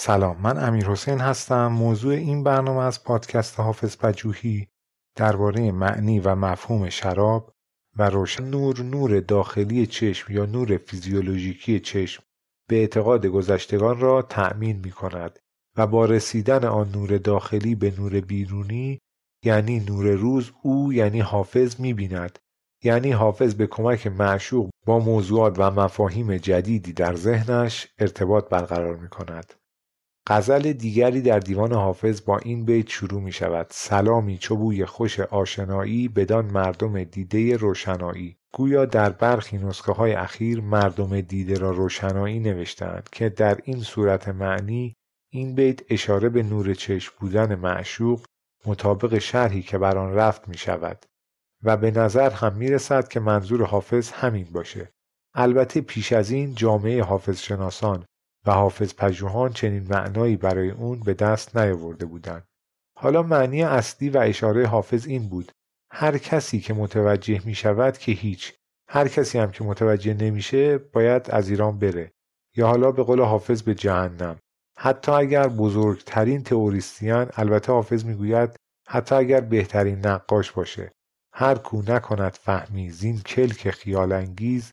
سلام من امیر حسین هستم موضوع این برنامه از پادکست حافظ پجوهی درباره معنی و مفهوم شراب و روشن نور نور داخلی چشم یا نور فیزیولوژیکی چشم به اعتقاد گذشتگان را تأمین می کند و با رسیدن آن نور داخلی به نور بیرونی یعنی نور روز او یعنی حافظ می بیند یعنی حافظ به کمک معشوق با موضوعات و مفاهیم جدیدی در ذهنش ارتباط برقرار می کند. غزل دیگری در دیوان حافظ با این بیت شروع می شود سلامی چوبوی خوش آشنایی بدان مردم دیده روشنایی. گویا در برخی نسخه های اخیر مردم دیده را روشنایی نوشتند که در این صورت معنی این بیت اشاره به نور چشم بودن معشوق مطابق شرحی که بر آن رفت می شود و به نظر هم می رسد که منظور حافظ همین باشه. البته پیش از این جامعه حافظ شناسان و حافظ پژوهان چنین معنایی برای اون به دست نیاورده بودند. حالا معنی اصلی و اشاره حافظ این بود. هر کسی که متوجه می شود که هیچ هر کسی هم که متوجه نمیشه باید از ایران بره یا حالا به قول حافظ به جهنم. حتی اگر بزرگترین تئوریستیان البته حافظ می‌گوید حتی اگر بهترین نقاش باشه. هر کو نکند فهمی زین کلک خیال انگیز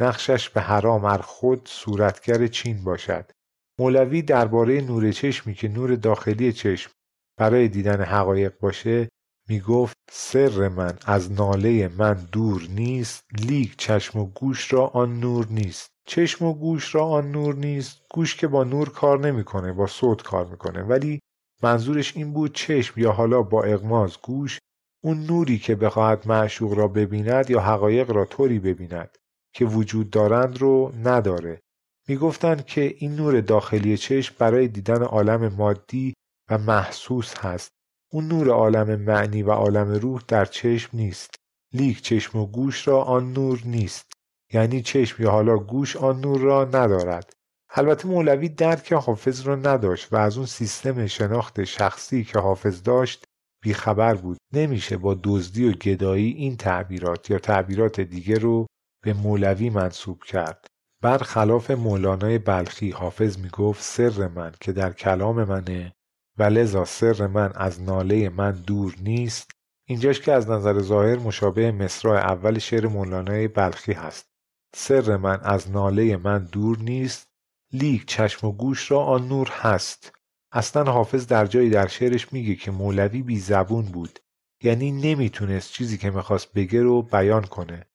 نقشش به حرام ار خود صورتگر چین باشد. مولوی درباره نور چشمی که نور داخلی چشم برای دیدن حقایق باشه می‌گفت سر من از ناله من دور نیست لیک چشم و گوش را آن نور نیست. چشم و گوش را آن نور نیست گوش که با نور کار نمی‌کنه با صوت کار می‌کنه. ولی منظورش این بود چشم یا حالا با اغماز گوش اون نوری که بخواهد معشوق را ببیند یا حقایق را طوری ببیند. که وجود دارند رو نداره. می‌گفتند که این نور داخلی چشم برای دیدن عالم مادی و محسوس هست. اون نور عالم معنی و عالم روح در چشم نیست. لیک چشم و گوش را آن نور نیست. یعنی چشم یا حالا گوش آن نور را ندارد. البته مولوی درک حافظ را نداشت و از اون سیستم شناخت شخصی که حافظ داشت بیخبر بود. نمیشه با دزدی و گدایی این تعبیرات یا تعبیرات دیگه رو به مولوی منصوب کرد. برخلاف مولانای بلخی حافظ می‌گفت سر من که در کلام منه و لذا سر من از ناله من دور نیست اینجاش که از نظر ظاهر مشابه مصرع اول شعر مولانای بلخی هست. سر من از ناله من دور نیست لیک چشم و گوش را آن نور نیست. اصلا حافظ در جایی در شعرش میگه که مولوی بی زبون بود یعنی نمی‌تونست چیزی که می‌خواست بگه رو بیان کنه.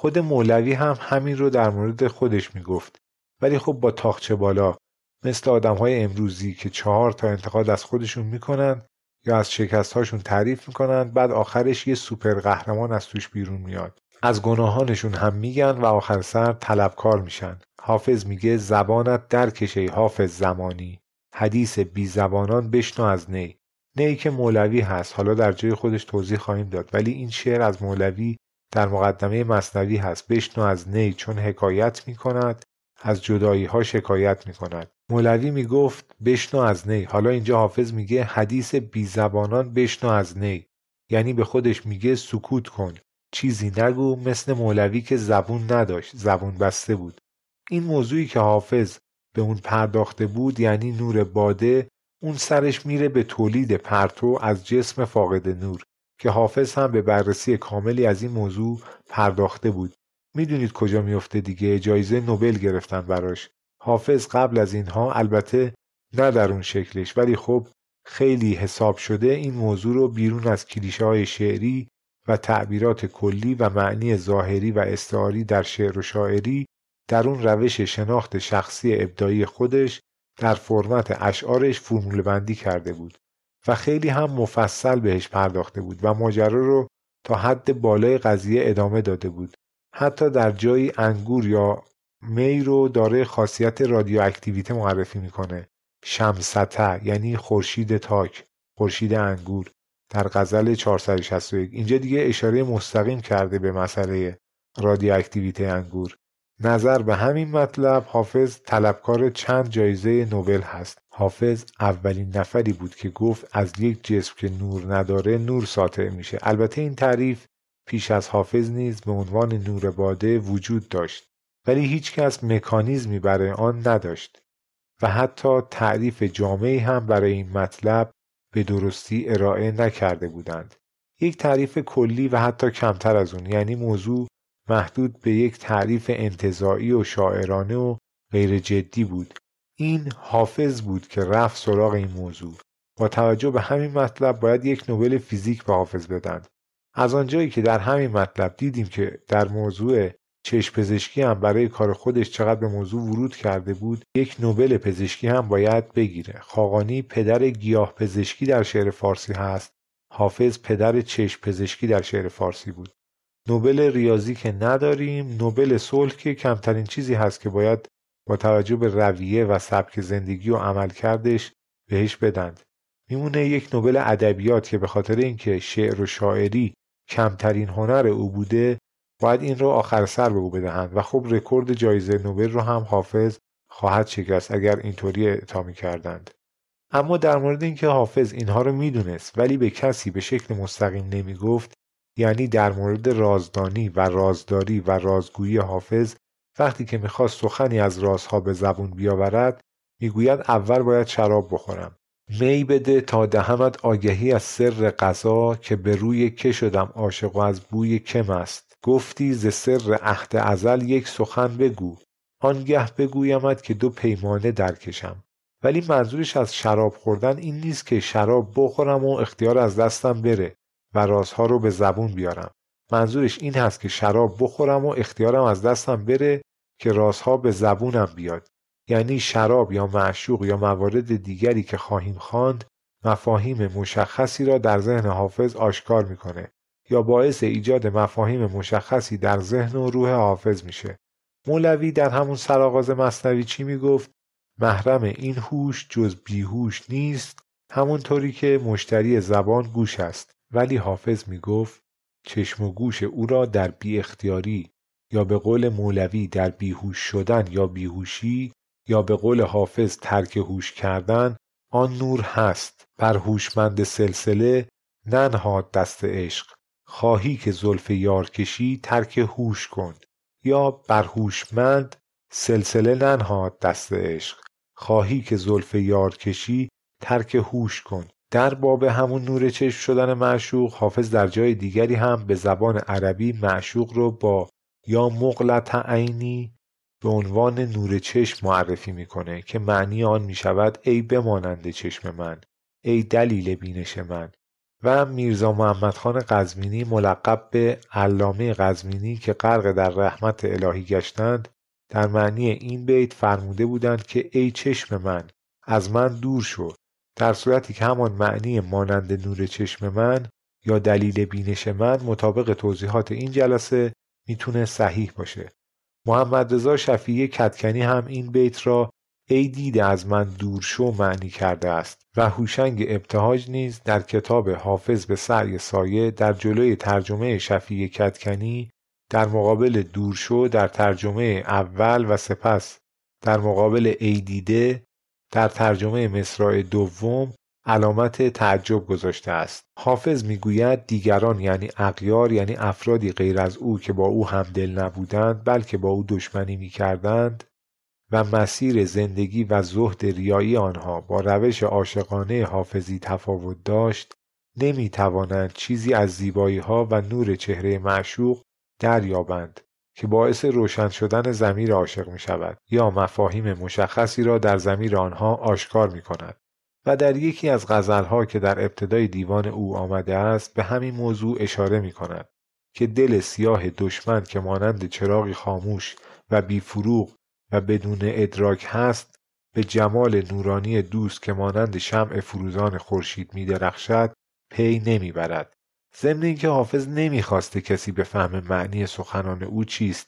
خود مولوی هم همین رو در مورد خودش می‌گفت. ولی خب با طاقچه بالا مثل آدم های امروزی که چهار تا انتقاد از خودشون می‌کنن یا از شکستهاشون تعریف می‌کنن بعد آخرش یه سوپر قهرمان از توش بیرون میاد. از گناهانشون هم میگن و آخر سر طلبکار میشن. حافظ میگه زبانت درکش ای حافظ زمانی. حدیث بی زبانان بشنو از نی. نی که مولوی هست. حالا در جای خودش توضیح خواهیم داد. ولی این شعر از مولوی در مقدمه مصنوی هست. بشنو از نی چون حکایت می کند از جدایی ها شکایت می کند مولوی می گفت بشنو از نی. حالا اینجا حافظ میگه حدیث بی زبانان بشنو از نی. یعنی به خودش میگه سکوت کن. چیزی نگو مثل مولوی که زبون نداشت. زبون بسته بود. این موضوعی که حافظ به اون پرداخته بود یعنی نور باده اون سرش میره به تولید پرتو از جسم فاقد نور. که حافظ هم به بررسی کاملی از این موضوع پرداخته بود. می‌دونید کجا میفته دیگه؟ جایزه نوبل گرفتن براش. حافظ قبل از اینها البته نه در اون شکلش ولی خب خیلی حساب شده این موضوع رو بیرون از کلیشه های شعری و تعبیرات کلی و معنی ظاهری و استعاری در شعر و شاعری در اون روش شناخت شخصی ابدایی خودش در فرمت اشعارش فرمول بندی کرده بود. و خیلی هم مفصل بهش پرداخته بود و ماجرا رو تا حد بالای قضیه ادامه داده بود. حتی در جایی انگور یا می رو داره خاصیت رادیواکتیویته معرفی می‌کنه. شمسته یعنی خورشید تاک خورشید انگور در غزل 461 اینجا دیگه اشاره مستقیم کرده به مسئله رادیواکتیویته انگور. نظر به همین مطلب حافظ طلبکار چند جایزه نوبل هست حافظ اولین نفری بود که گفت از یک جسم که نور نداره نور ساطع میشه البته این تعریف پیش از حافظ نیز به عنوان نور باده وجود داشت ولی هیچکس مکانیزمی برای آن نداشت و حتی تعریف جامعی هم برای این مطلب به درستی ارائه نکرده بودند. یک تعریف کلی و حتی کمتر از اون یعنی موضوع محدود به یک تعریف انتظاعی و شاعرانه و غیر جدی بود. این حافظ بود که رفت سراغ این موضوع. با توجه به همین مطلب باید یک نوبل فیزیک به حافظ بدند از آنجایی که در همین مطلب دیدیم که در موضوع چشم پزشکی هم برای کار خودش چقدر به موضوع ورود کرده بود یک نوبل پزشکی هم باید بگیره. خاقانی پدر گیاه پزشکی در شعر فارسی هست. حافظ پدر چشم پزشکی در شعر فارسی بود. نوبل ریاضی که نداریم نوبل صلح که کمترین چیزی هست که باید با توجه به رویه و سبک زندگی و عملکردش بهش بدند. میمونه یک نوبل ادبیات که به خاطر اینکه شعر و شاعری کمترین هنر او بوده باید این رو آخر سر به او بدهند و خب رکورد جایزه نوبل رو هم حافظ خواهد شکست اگر اینطوری اعطا کردند اما در مورد اینکه حافظ اینها رو می‌دونست ولی به کسی به شکل مستقیم نمی‌گفت یعنی در مورد رازدانی و رازداری و رازگویی حافظ وقتی که می‌خواست سخنی از رازها به زبون بیاورد می‌گوید اول باید شراب بخورم. می بده تا دهمت آگهی از سر قضا که به روی که شدم عاشق و از بوی کم است. گفتی ز سر عهد ازل یک سخن بگو. آنگه بگویمت که دو پیمانه درکشم. ولی منظورش از شراب خوردن این نیست که شراب بخورم و اختیار از دستم بره. و رازها رو به زبون بیارم. منظورش این هست که شراب بخورم و اختیارم از دستم بره که رازها به زبونم بیاد. یعنی شراب یا معشوق یا موارد دیگری که خواهیم خواند مفاهیم مشخصی را در ذهن حافظ آشکار می‌کنه یا باعث ایجاد مفاهیم مشخصی در ذهن و روح حافظ میشه. مولوی در همون سرآغاز مصنوی چی می‌گفت؟ محرم این هوش جز بیهوش نیست همونطوری که مشتری زبان گوش است. ولی حافظ می‌گفت چشم و گوش او را در بی اختیاری یا به قول مولوی در بیهوش شدن یا بیهوشی یا به قول حافظ ترک هوش کردن آن نور هست. بر هوشمند سلسله ننهاد دست عشق. خواهی که زلف یار کشی ترک هوش کن. یا بر هوشمند سلسله ننهاد دست عشق. خواهی که زلف یار کشی ترک هوش کن. در باب همون نور چشم شدن معشوق حافظ در جای دیگری هم به زبان عربی معشوق رو با یا مغلط عینی به عنوان نور چشم معرفی می‌کنه که معنی آن می شود ای بمانند چشم من ای دلیل بینش من. و میرزا محمد خان قزمینی ملقب به علامه قزمینی که غرق در رحمت الهی گشتند در معنی این بیت فرموده بودند که ای چشم من از من دور شو. در صورتی که همان معنی مانند نور چشم من یا دلیل بینش من مطابق توضیحات این جلسه می‌تونه صحیح باشه. محمد رضا شفیعی کتکنی هم این بیت را ای دیده از من دور شو معنی کرده است و هوشنگ ابتهاج نیز در کتاب حافظ به سعی سایه در جلوی ترجمه شفیع کتکنی در مقابل دورشو در ترجمه اول و سپس در مقابل ای دیده در ترجمه مصرع دوم علامت تعجب گذاشته است. حافظ می‌گوید دیگران یعنی اغیار یعنی افرادی غیر از او که با او همدل نبودند بلکه با او دشمنی می‌کردند و مسیر زندگی و زهد ریایی آنها با روش عاشقانه حافظی تفاوت داشت نمی توانند چیزی از زیبایی ها و نور چهره معشوق دریابند. که باعث روشن شدن زمیر عاشق می شود یا مفاهیم مشخصی را در زمیر آنها آشکار می کند و در یکی از غزلها که در ابتدای دیوان او آمده است به همین موضوع اشاره می کند که دل سیاه دشمن که مانند چراغی خاموش و بیفروغ و بدون ادراک هست به جمال نورانی دوست که مانند شمع فروزان خورشید می درخشد پی نمی‌برد. ضمن اینکه حافظ نمی‌خواسته کسی بفهم معنی سخنان او چیست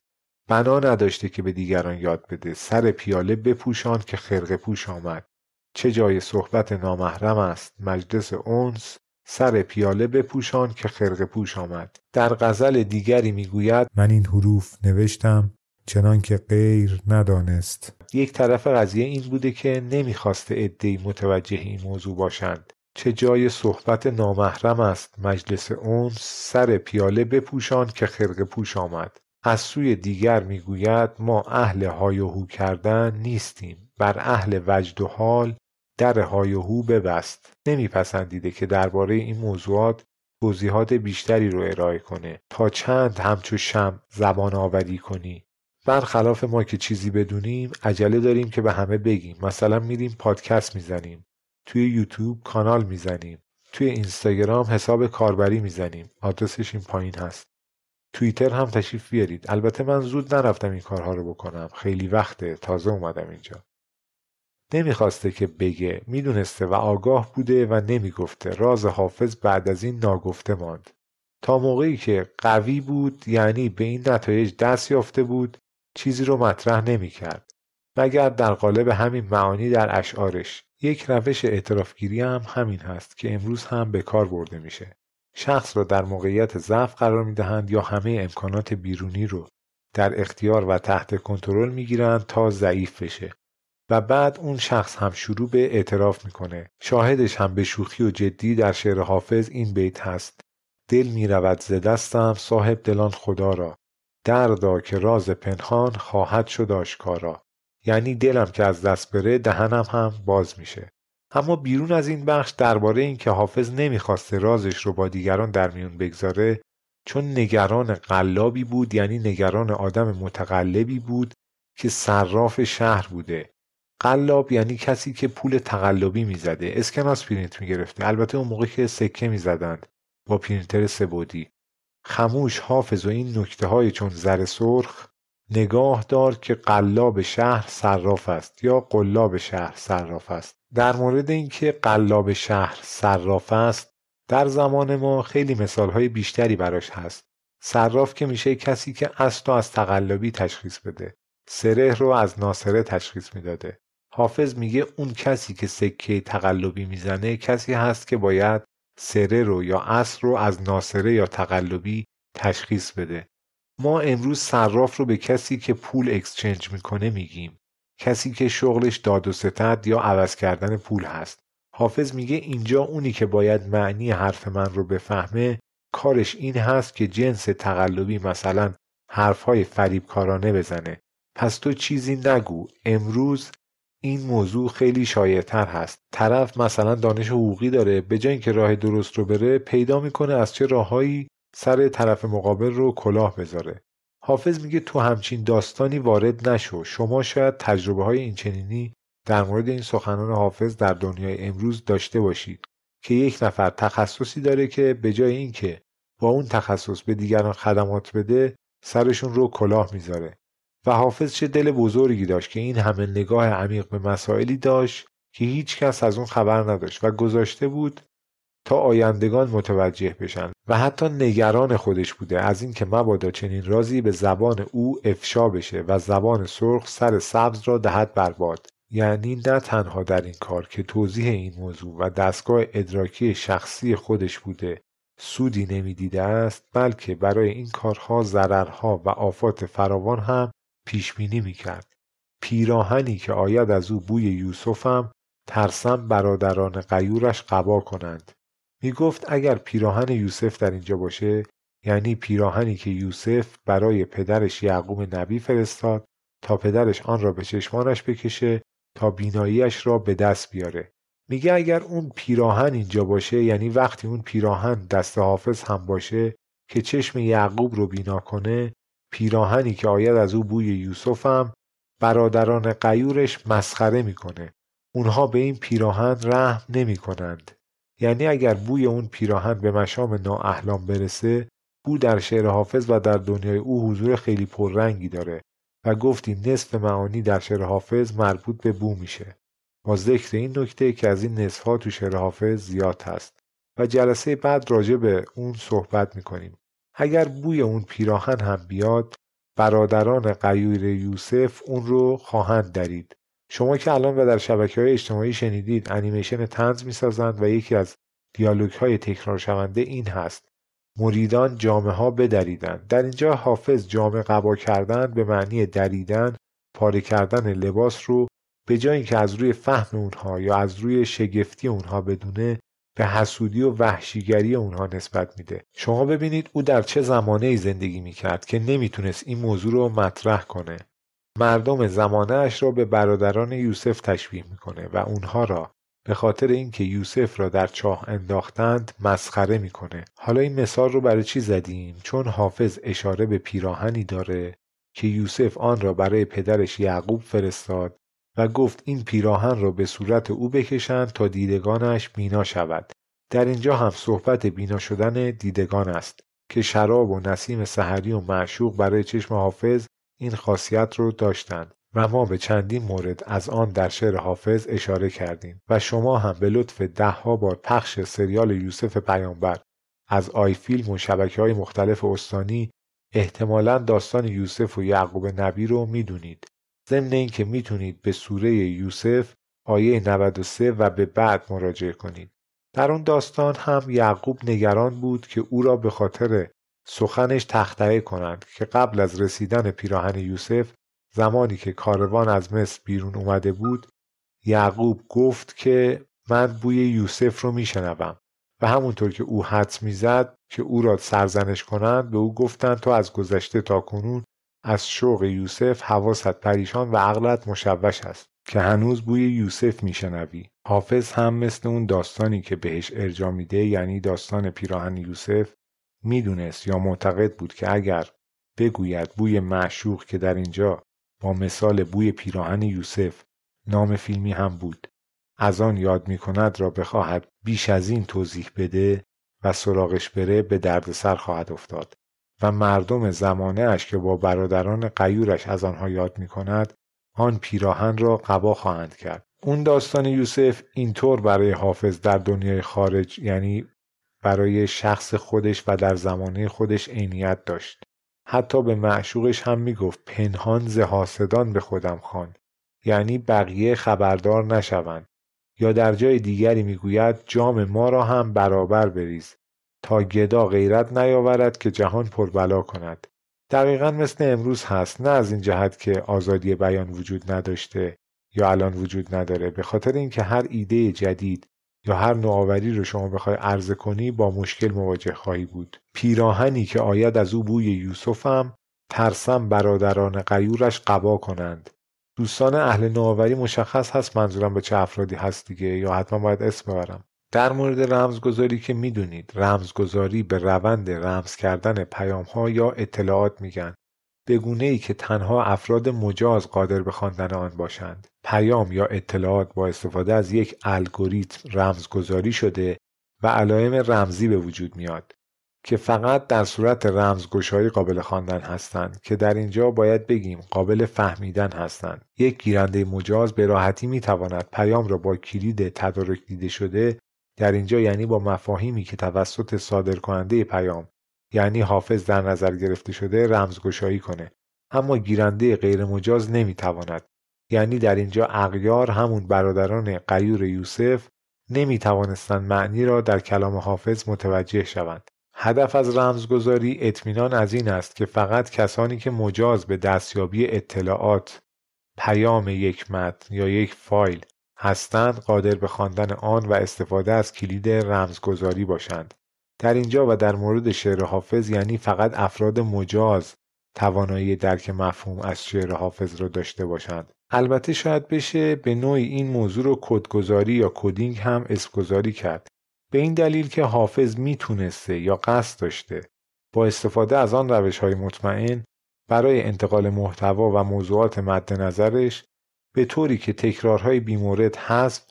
بنا نداشته که به دیگران یاد بده. سر پیاله بپوشان که خرقه پوش آمد. چه جای صحبت نامحرم است. مجلس اونس سر پیاله بپوشان که خرقه پوش آمد. در غزل دیگری می‌گوید من این حروف نوشتم چنان که غیر ندانست. یک طرف قضیه این بوده که نمی‌خواسته عدهای متوجه این موضوع باشند. چه جای صحبت نامحرم است. مجلس اون سر پیاله بپوشان که خرقه پوش آمد. از سوی دیگر می‌گوید ما اهل هایهو کردن نیستیم. بر اهل وجد و حال در هایهو ببست. نمیپسندیده که درباره این موضوعات توضیحات بیشتری رو ارائه کنه. تا چند همچو شم زبان آوری کنی؟ برخلاف ما که چیزی بدونیم عجله داریم که به همه بگیم. مثلا میریم پادکست می‌زنیم. توی یوتیوب کانال می‌زنیم. توی اینستاگرام حساب کاربری می‌زنیم. آدرسش این پایین هست. توییتر هم تشریف بیارید. البته من زود نرفتم این کارها رو بکنم. خیلی وقته. تازه اومدم اینجا. نمی‌خواسته که بگه. می‌دونسته و آگاه بوده و نمی‌گفته. راز حافظ بعد از این ناگفته ماند. تا موقعی که قوی بود یعنی به این نتایج دست یافته بود چیزی رو مطرح نمی‌کرد. مگر در قالب همین معانی در اشعارش. یک روش اعترافگیری هم همین هست که امروز هم به کار برده میشه. شخص را در موقعیت ضعف قرار می‌دهند یا همه امکانات بیرونی رو در اختیار و تحت کنترل می‌گیرند تا ضعیف بشه و بعد اون شخص هم شروع به اعتراف می‌کنه. شاهدش هم به شوخی و جدی در شعر حافظ این بیت هست. دل می‌رود ز دستم صاحب دلان خدا را. دردا که راز پنهان خواهد شد آشکارا. یعنی دلم که از دست بره دهنم هم باز میشه. اما بیرون از این بخش درباره اینکه حافظ نمی‌خواسته رازش رو با دیگران در میون بگذاره چون نگران قلابی بود یعنی نگران آدم متقلبی بود که صراف شهر بوده. قلاب یعنی کسی که پول تقلبی می‌زده. اسکناس پرینت می‌گرفته. البته اون موقع که سکه می‌زدند با پرینتر سبودی خموش حافظ و این نکته های چون زر سرخ نگاه دار که قلاب شهر صراف است یا قلاب شهر صراف است. در مورد اینکه قلاب شهر صراف است در زمان ما خیلی مثالهای بیشتری براش هست. صراف که میشه کسی که و از تقلبی تشخیص بده سره رو از ناصره تشخیص می‌داده. حافظ میگه اون کسی که سکه تقلبی می‌زنه کسی هست که باید سره رو یا اصل رو از ناصره یا تقلبی تشخیص بده. ما امروز صراف رو به کسی که پول اکسچنج می‌کنه میگیم. کسی که شغلش داد و ستد یا عوض کردن پول هست. حافظ میگه اینجا اونی که باید معنی حرف من رو بفهمه کارش این هست که جنس تقلبی مثلا حرفهای فریبکارانه بزنه. پس تو چیزی نگو. امروز این موضوع خیلی شایعتر هست. طرف مثلا دانش حقوقی داره به جای اینکه راه درست رو بره پیدا می‌کنه از چه راههایی سر طرف مقابل رو کلاه بذاره. حافظ میگه تو همچین داستانی وارد نشو. شما شاید تجربه های اینچنینی در مورد این سخنان حافظ در دنیای امروز داشته باشید که یک نفر تخصصی داره که به جای اینکه با اون تخصص به دیگران خدمات بده سرشون رو کلاه می‌ذاره. و حافظ چه دل بزرگی داشت که این همه نگاه عمیق به مسائلی داشت که هیچ کس از اون خبر نداشت و گذاشته بود تا آیندگان متوجه بشن و حتی نگران خودش بوده از اینکه مبادا چنین رازی به زبان او افشا بشه و زبان سرخ سر سبز را دهد برباد. یعنی نه تنها در این کار که توضیح این موضوع و دستگاه ادراکی شخصی خودش بوده سودی نمی‌دیده است بلکه برای این کارها ضررها و آفات فراوان هم پیش بینی می‌کرد. پیراهنی که آید از او بوی یوسفم ترسم برادران قیورش قبا کنند. می گفت اگر پیراهن یوسف در اینجا باشه یعنی پیراهنی که یوسف برای پدرش یعقوب نبی فرستاد تا پدرش آن را به چشمانش بکشه تا بیناییش را به دست بیاره میگه اگر اون پیراهن اینجا باشه یعنی وقتی اون پیراهن دست حافظ هم باشه که چشم یعقوب رو بینا کنه پیراهنی که آید از او بوی یوسفم برادران قیورش مسخره می‌کنه اونها به این پیراهن رحم نمی کنند. یعنی اگر بوی اون پیراهن به مشام نااهلام برسه بو در شعر حافظ و در دنیای او حضور خیلی پررنگی داره و گفتیم نصف معانی در شعر حافظ مربوط به بو میشه. با ذکر این نکته که از این نصف ها تو شعر حافظ زیاد هست. و جلسه بعد راجع به اون صحبت می‌کنیم. اگر بوی اون پیراهن هم بیاد برادران قیور یوسف اون رو خواهند درید. شما که الان و در شبکه های اجتماعی شنیدید انیمیشن تنز می‌سازند و یکی از دیالوگ های تکرار شونده این هست. مریدان جامعه ها بدریدند. در اینجا حافظ جامعه قبا کردن به معنی دریدن پاره کردن لباس رو به جای اینکه از روی فهم اونها یا از روی شگفتی اونها بدونه به حسودی و وحشیگری اونها نسبت میده. شما ببینید او در چه زمانه زندگی می‌کرد که نمی‌تونست این موضوع رو مطرح کنه. مردم زمانه اش را به برادران یوسف تشبیه می‌کنه و اونها را به خاطر اینکه یوسف را در چاه انداختند مسخره می‌کنه. حالا این مثال رو برای چی زدیم؟ چون حافظ اشاره به پیراهنی داره که یوسف آن را برای پدرش یعقوب فرستاد و گفت این پیراهن را به صورت او بکشند تا دیدگانش بینا شود. در اینجا هم صحبت بینا شدن دیدگان است که شراب و نسیم سحری و معشوق برای چشم حافظ این خاصیت رو داشتند و ما به چندین مورد از آن در شعر حافظ اشاره کردیم و شما هم به لطف دهها بار پخش سریال یوسف پیامبر از آی فیلم و شبکه های مختلف استانی احتمالا داستان یوسف و یعقوب نبی رو می‌دونید. ضمن اینکه می‌تونید به سوره یوسف آیه 93 و به بعد مراجعه کنید. در اون داستان هم یعقوب نگران بود که او را به خاطر سخنش تختعه کنند که قبل از رسیدن پیراهن یوسف زمانی که کاروان از مصر بیرون اومده بود یعقوب گفت که من بوی یوسف رو میشنوم و همونطور که او حدس می‌زد که او را سرزنش کنند به او گفتند تو از گذشته تا کنون از شوق یوسف حواست پریشان و عقلت مشوش است که هنوز بوی یوسف میشنوی. حافظ هم مثل اون داستانی که بهش ارجا میده یعنی داستان پیراهن یوسف می‌دونست یا معتقد بود که اگر بگوید بوی معشوق که در اینجا با مثال بوی پیراهن یوسف نام فیلمی هم بود از آن یاد می کند را بخواهد بیش از این توضیح بده و سراغش بره به دردسر خواهد افتاد. و مردم زمانه اش که با برادران قیورش از آنها یاد می کند آن پیراهن را قبا خواهند کرد. اون داستان یوسف اینطور برای حافظ در دنیای خارج یعنی برای شخص خودش و در زمانه خودش عینیت داشت. حتی به معشوقش هم می‌گفت پنهان ز به خودم خوان. یعنی بقیه خبردار نشوند. یا در جای دیگری می‌گوید جام ما را هم برابر بریز تا گدا غیرت نیاورد که جهان پربلا کند. دقیقا مثل امروز هست نه از این جهت که آزادی بیان وجود نداشته یا الان وجود نداره به خاطر اینکه هر ایده جدید یا هر نوآوری رو شما بخوای عرضه کنی با مشکل مواجه خواهی بود. پیراهنی که آید از او بوی یوسفم ترسم برادران قیورش قبا کنند. دوستان اهل نوآوری مشخص هست منظورم به چه افرادی هست دیگه یا حتما باید اسم ببرم. در مورد رمزگذاری که می‌دونید رمزگذاری به روند رمز کردن پیام ها یا اطلاعات میگن. به گونه ای که تنها افراد مجاز قادر به خواندن آن باشند. پیام یا اطلاعات با استفاده از یک الگوریتم رمزگذاری شده و علائم رمزی به وجود میاد که فقط در صورت رمزگشایی قابل خواندن هستند که در اینجا باید بگیم قابل فهمیدن هستند. یک گیرنده مجاز به راحتی می‌تواند پیام را با کلید تدارک دیده شده در اینجا یعنی با مفاهیمی که توسط صادر کننده پیام یعنی حافظ در نظر گرفته شده رمزگشایی کنه. اما گیرنده غیر مجاز نمی‌تواند. یعنی در اینجا اغیار همون برادران قیور یوسف نمی توانستند معنی را در کلام حافظ متوجه شوند. هدف از رمزگذاری اطمینان از این است که فقط کسانی که مجاز به دستیابی اطلاعات پیام یک متن یا یک فایل هستند قادر به خواندن آن و استفاده از کلید رمزگذاری باشند. در اینجا و در مورد شعر حافظ یعنی فقط افراد مجاز توانایی درک مفهوم از شعر حافظ را داشته باشند. البته شاید بشه به نوعی این موضوع رو کدگذاری یا کدینگ هم اسمگذاری کرد. به این دلیل که حافظ می‌تونسته یا قصد داشته با استفاده از آن روش های مطمئن برای انتقال محتوا و موضوعات مد نظرش به طوری که تکرارهای بیمورد حذف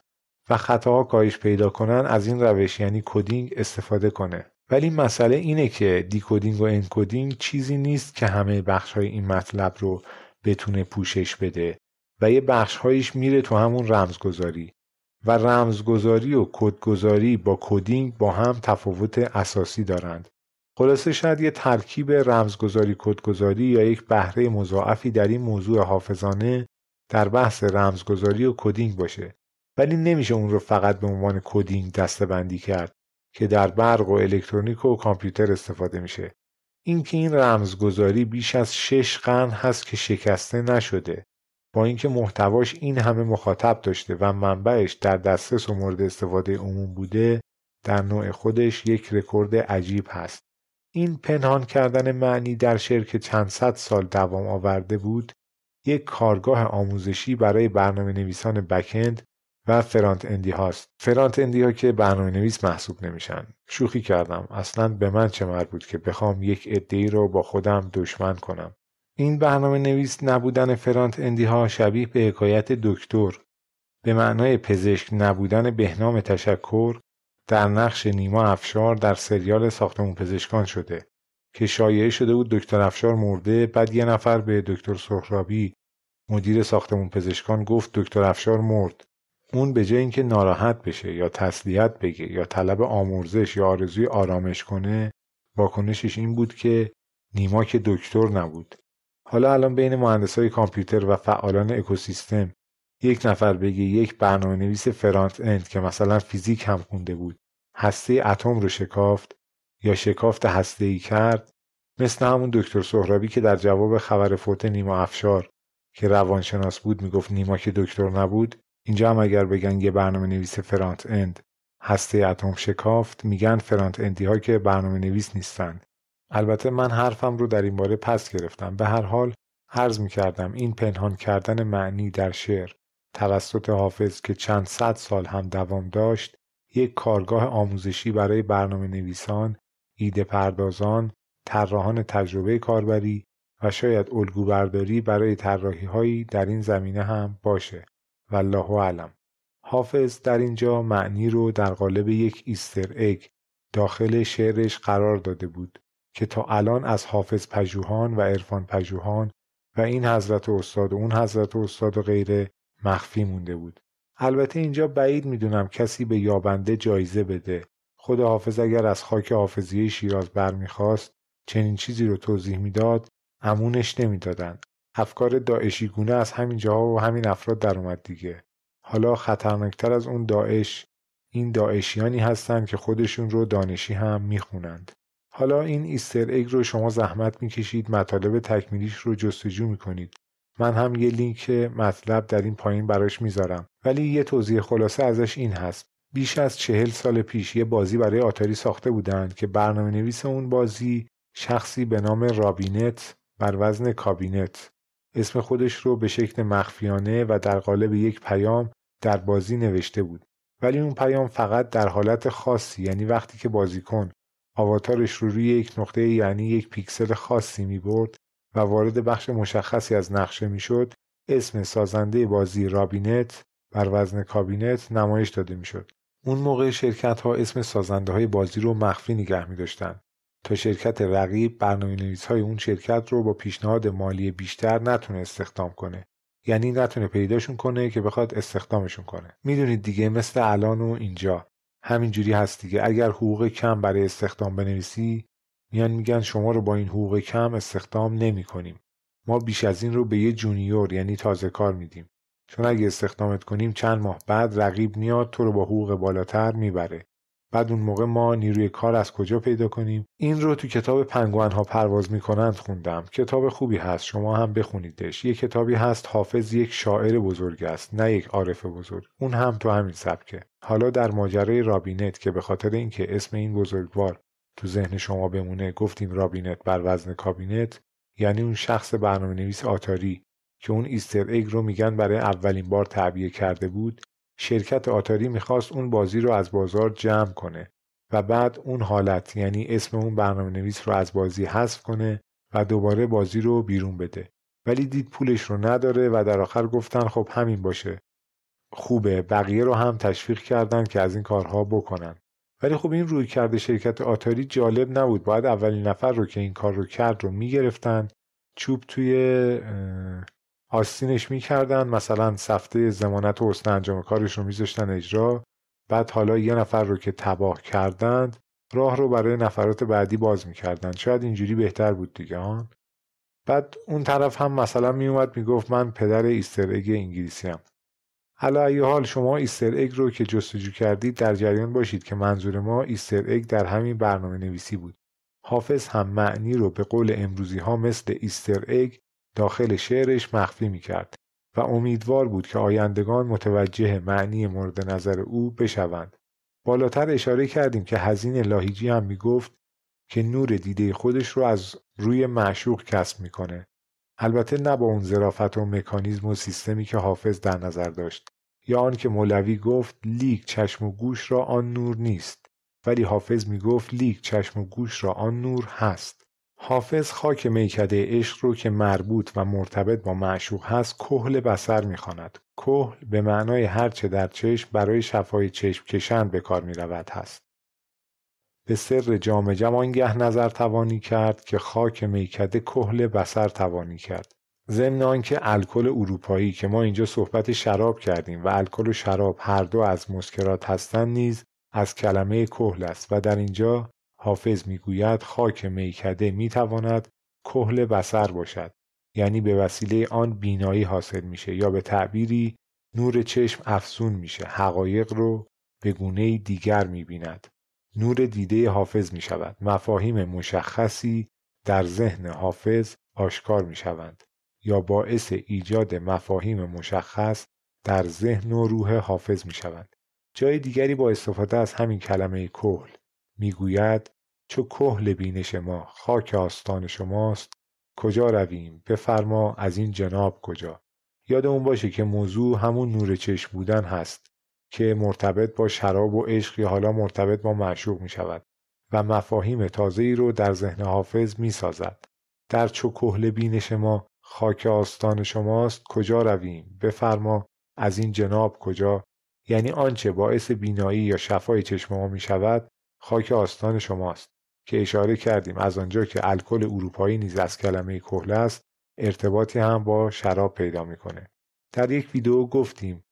و خطاها کاهش پیدا کنن از این روش یعنی coding استفاده کنه. ولی مسئله اینه که decoding و encoding چیزی نیست که همه بخش های این مطلب رو بتونه پوشش بده و یه بخشهایش میره تو همون رمزگذاری. و رمزگذاری و کدگذاری با coding با هم تفاوت اساسی دارند. خلاصه شاید یه ترکیب رمزگذاری کدگذاری یا یک بهره مضاعفی در این موضوع حافظانه در بحث رمزگذاری و coding باشه. ولی نمیشه اون رو فقط به عنوان coding دسته‌بندی کرد که در برق و الکترونیک و کامپیوتر استفاده میشه. اینکه این رمزگذاری بیش از شش قرن هست که شکسته نشده. با اینکه محتواش این همه مخاطب داشته و منبعش در دسترس و مورد استفاده عموم بوده در نوع خودش یک رکورد عجیب هست. این پنهان کردن معنی در شعر که چند صد سال دوام آورده بود. یک کارگاه آموزشی برای برنامه نویسان بکند و فرانت اندی هاست. فرانت اندی ها که برنامه نویس محسوب نمیشن. شوخی کردم. اصلا به من چه مربوط که بخوام یک ای رو با خودم دشمن کنم. این برنامه نویس نبودن فرانت اندی ها شبیه به حکایت دکتر. به معنای پزشک نبودن بهنام تشکر در نقش نیما افشار در سریال ساختمون پزشکان شده که شایعه شده بود دکتر افشار مرده. بعد یه نفر به دکتر سهرابی مدیر ساختمون پزشکان گفت دکتر افشار مرد. اون به جای اینکه ناراحت بشه یا تسلیت بگه یا طلب آمرزش یا آرزوی آرامش کنه واکنشش این بود که نیما که دکتر نبود. حالا الان بین مهندسای کامپیوتر و فعالان اکوسیستم یک نفر بگه یک برنامه نویس فرانت اند که مثلا فیزیک هم خونده بود هسته اتم رو شکافت یا شکافت هسته ای کرد مثل همون دکتر سهرابی که در جواب خبر فوت نیما افشار که روانشناس بود می‌گفت نیما که دکتر نبود اینجا هم اگر بگن یه برنامه نویس فرانت اند هسته اتم شکافت میگن فرانت اندی ها که برنامه نویس نیستن. البته من حرفم رو در این باره پس گرفتم. به هر حال عرض می‌کردم این پنهان کردن معنی در شعر توسط حافظ که چند صد سال هم دوام داشت یک کارگاه آموزشی برای برنامه نویسان، ایده پردازان، طراحان تجربه کاربری و شاید الگو برداری برای طراحی هایی در این زمینه هم باشه. والله اعلم. حافظ در اینجا معنی رو در قالب یک ایستر اگ داخل شعرش قرار داده بود که تا الان از حافظ پژوهان و عرفان پژوهان و این حضرت استاد و اون حضرت استاد و غیره مخفی مونده بود. البته اینجا بعید می‌دونم کسی به یابنده جایزه بده. خود حافظ اگر از خاک حافظیه شیراز برمیخواست چنین چیزی رو توضیح می‌داد امونش نمی‌دادن. افکار داعشی گونه از همین جاها و همین افراد در اومد دیگه. حالا خطرناکتر از اون داعش این داعشیانی هستند که خودشون رو دانشی هم می‌خونند. حالا این Easter egg رو شما زحمت می‌کشید مطالب تکمیلیش رو جستجو می‌کنید. من هم یه لینک مطلب در این پایین براش می‌ذارم. ولی یه توضیح خلاصه ازش این هست. بیش از چهل سال پیش یه بازی برای آتاری ساخته بودند که برنامه نویس اون بازی شخصی به نام رابینت بر وزن کابینت. اسم خودش رو به شکل مخفیانه و در قالب یک پیام در بازی نوشته بود. ولی اون پیام فقط در حالت خاصی یعنی وقتی که بازیکن آواتارش رو روی یک نقطه یعنی یک پیکسل خاصی می برد و وارد بخش مشخصی از نقشه می‌شد اسم سازنده بازی رابینت بر وزن کابینت نمایش داده می‌شد. اون موقع شرکت ها اسم سازنده های بازی رو مخفی نگه می داشتن تا شرکت رقیب برنامه نویس های اون شرکت رو با پیشنهاد مالی بیشتر نتونه استخدام کنه یعنی نتونه پیداشون کنه که بخواد استخدامشون کنه می‌دونید دیگه مثل الان و اینجا همینجوری هست دیگه اگر حقوق کم برای استخدام بنویسی میان میگن شما رو با این حقوق کم استخدام نمی کنیم. ما بیش از این رو به یه junior یعنی تازه کار میدیم. چون اگه استخدامت کنیم چند ماه بعد رقیب میاد تو رو با حقوق بالاتر می‌بره. بعد اون موقع ما نیروی کار از کجا پیدا کنیم؟ این رو تو کتاب پنگوئن ها پرواز می‌کنند خوندم. کتاب خوبی هست. شما هم بخونیدش. یه کتابی هست. حافظ یک شاعر بزرگ است نه یک عارف بزرگ. اون هم تو همین سبکه. حالا در ماجرای رابینت که به خاطر اینکه اسم این بزرگوار تو ذهن شما بمونه گفتیم رابینت بر وزن کابینت یعنی اون شخص برنامه نویس آتاری که اون Easter egg رو میگن برای اولین بار تعبیه کرده بود. شرکت آتاری می‌خواست اون بازی رو از بازار جمع کنه و بعد اون حالت یعنی اسم اون برنامه نویس رو از بازی حذف کنه و دوباره بازی رو بیرون بده. ولی دید پولش رو نداره و در آخر گفتن خب همین باشه. خوبه بقیه رو هم تشویق کردن که از این کارها بکنن. ولی خب این روی کرده شرکت آتاری جالب نبود. باید اولین نفر رو که این کار رو کرد رو می‌گرفتن. چوب توی آستینش می‌کردن مثلا سفته زمانت و حسن انجام کارش رو میذاشتن اجرا. بعد حالا یه نفر رو که تباه کردند راه رو برای نفرات بعدی باز می‌کردن. شاید اینجوری بهتر بود دیگه ها. بعد اون طرف هم مثلا میومد می‌گفت من پدر ایستر اگ انگلیسی هم علی ای حال شما Easter egg رو که جستجو کردید در جریان باشید که منظور ما Easter egg در همین برنامه نویسی بود. حافظ هم معنی رو به قول امروزی ها مثل Easter egg داخل شعرش مخفی می کرد و امیدوار بود که آیندگان متوجه معنی مورد نظر او بشوند. بالاتر اشاره کردیم که حزین لاهیجی هم می‌گفت که نور دیده خودش رو از روی معشوق کسب می‌کنه. البته نه با اون ظرافت و مکانیزم و سیستمی که حافظ در نظر داشت یا آن که مولوی گفت لیک چشم و گوش را آن نور نیست ولی حافظ می‌گفت لیک چشم و گوش را آن نور هست. حافظ خاک میکده عشق رو که مربوط و مرتبط با معشوق هست کحل بصر می‌خواند. کحل به معنای هرچه در چشم برای شفای چشم کشند به کار می‌رود هست. به سرّ جام جم آنگه نظر توانی کرد که خاک میکده کحل بصر توانی کرد. ضمن آنکه الکل اروپایی که ما اینجا صحبت شراب کردیم و الکل و شراب هر دو از مسکرات هستند نیز از کلمه کهل است و در اینجا حافظ می‌گوید خاک میکده می‌تواند کهل بسر باشد. یعنی به وسیله آن بینایی حاصل میشه یا به تعبیری نور چشم افزون میشه. حقایق رو به گونه دیگر می‌بیند. نور دیده حافظ می شود مفاهیم مشخصی در ذهن حافظ آشکار می شوند یا باعث ایجاد مفاهیم مشخص در ذهن و روح حافظ می شوند جای دیگری با استفاده از همین کلمه کهل می‌گوید چو کهل بینش ما خاک آستان شماست کجا رویم؟ بفرما از این جناب کجا؟ یادمون باشه که موضوع همون نور چشم بودن هست که مرتبط با شراب و عشق یا حالا مرتبط با معشوق می شود و مفاهیم تازه ای رو در ذهن حافظ می سازد. در چو کهل بینش ما خاک آستان شماست کجا رویم؟ بفرما از این جناب کجا؟ یعنی آنچه باعث بینایی یا شفای چشم ما می شود خاک آستان شماست. که اشاره کردیم از آنجا که الکل اروپایی نیز از کلمه کهل است ارتباطی هم با شراب پیدا می‌کنه. در یک ویدیو گفتیم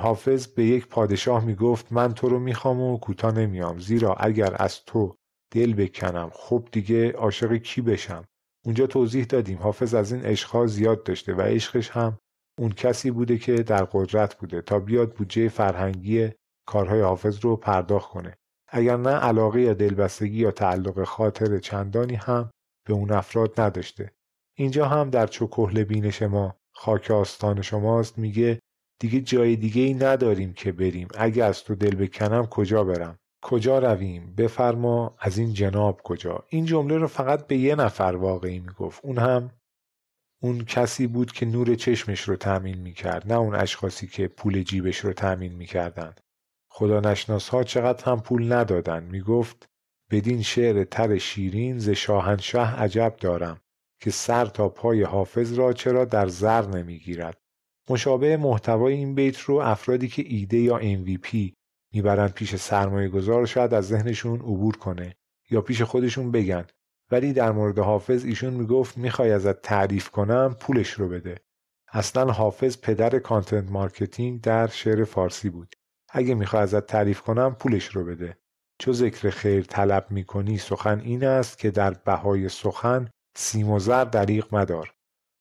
حافظ به یک پادشاه می گفت من تو رو می‌خوام و کوتا نمیام زیرا اگر از تو دل بکنم خب دیگه عاشق کی بشم؟ اونجا توضیح دادیم. حافظ از این عشقها زیاد داشته و عشقش هم اون کسی بوده که در قدرت بوده. تا بیاد بودجه فرهنگی کارهای حافظ رو پرداخت کنه. اگر نه علاقه یا دلبستگی یا تعلق خاطر چندانی هم به اون افراد نداشته. اینجا هم در چوکهل بینش ما خاک آستان شماست میگه دیگه جای دیگه ای نداریم که بریم. اگه از تو دل بکنم کجا برم؟ کجا رویم؟ بفرما از این جناب کجا؟ این جمله رو فقط به یه نفر واقعی می‌گفت. اون هم اون کسی بود که نور چشمش رو تأمین می‌کرد نه اون اشخاصی که پول جیبش رو تأمین می‌کردن. خدا ها چقدر هم پول ندادن. می‌گفت بدین شعر تر شیرین ز شاهنشه عجب دارم که سر تا پای حافظ را چرا در زر نمی‌گیرد. مشابه محتوای این بیت رو افرادی که ایده یا MVP می‌برند پیش سرمایه گذار شاید از ذهنشون عبور کنه یا پیش خودشون بگن. ولی در مورد حافظ ایشون می‌گفت می‌خوای ازت تعریف کنم پولش رو بده. اصلا حافظ پدر content marketing در شعر فارسی بود. اگه می‌خوای ازت تعریف کنم پولش رو بده. چو ذکر خیر طلب می‌کنی سخن این است که در بهای سخن سیم و زر دریغ مدار.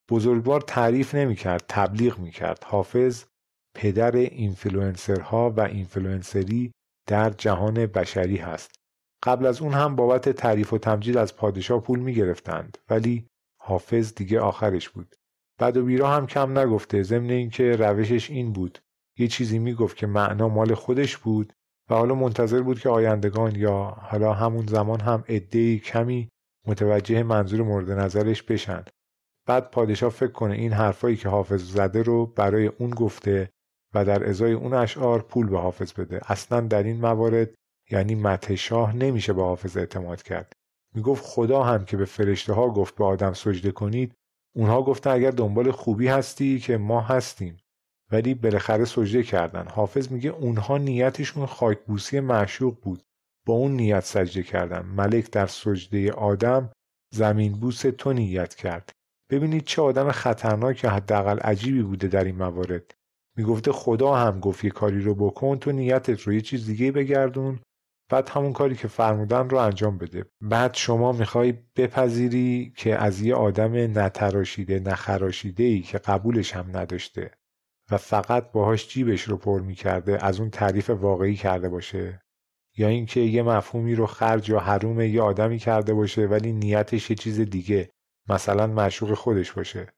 بزرگوار تعریف نمی‌کرد تبلیغ می‌کرد. حافظ پدر اینفلوئنسرها و اینفلوئنسری در جهان بشری هست. قبل از اون هم بابت تعریف و تمجید از پادشاه پول می‌گرفتند ولی حافظ دیگه آخرش بود. بد و بیراه هم کم نگفته ضمن اینکه روشش این بود. یه چیزی می‌گفت که معنا مال خودش بود و حالا منتظر بود که آیندگان یا حالا همون زمان هم عده‌ای کمی متوجه منظور مورد نظرش بشن. بعد پادشاه فکر کنه این حرفایی که حافظ زده رو برای اون گفته و در ازای اون اشعار پول به حافظ بده. اصلا در این موارد یعنی مته شاه نمیشه به حافظ اعتماد کرد. می‌گفت خدا هم که به فرشته ها گفت به آدم سجده کنید اونها گفتن اگر دنبال خوبی هستی که ما هستیم. ولی بالاخره سجده کردن. حافظ میگه اونها نیتشون خاکبوسی معشوق بود. با اون نیت سجده کردن. ملک در سجده آدم زمین بوس تو نیت کرد. ببینید چه آدم خطرناک حداقل عجیبی بوده در این موارد. می‌گفته خدا هم گفت یه کاری رو بکن تو نیتت رو یه چیز دیگه بگردون. بعد همون کاری که فرمودن رو انجام بده. بعد شما می‌خوای بپذیری که از یه آدم نتراشیده نخراشیده ای که قبولش هم نداشته. و فقط باهاش جیبش رو پر می‌کرده از اون تعریف واقعی کرده باشه. یا اینکه یه مفهومی رو خرج یا حروم یه آدمی کرده باشه ولی نیتش یه چیز دیگه مثلا معشوق خودش باشه.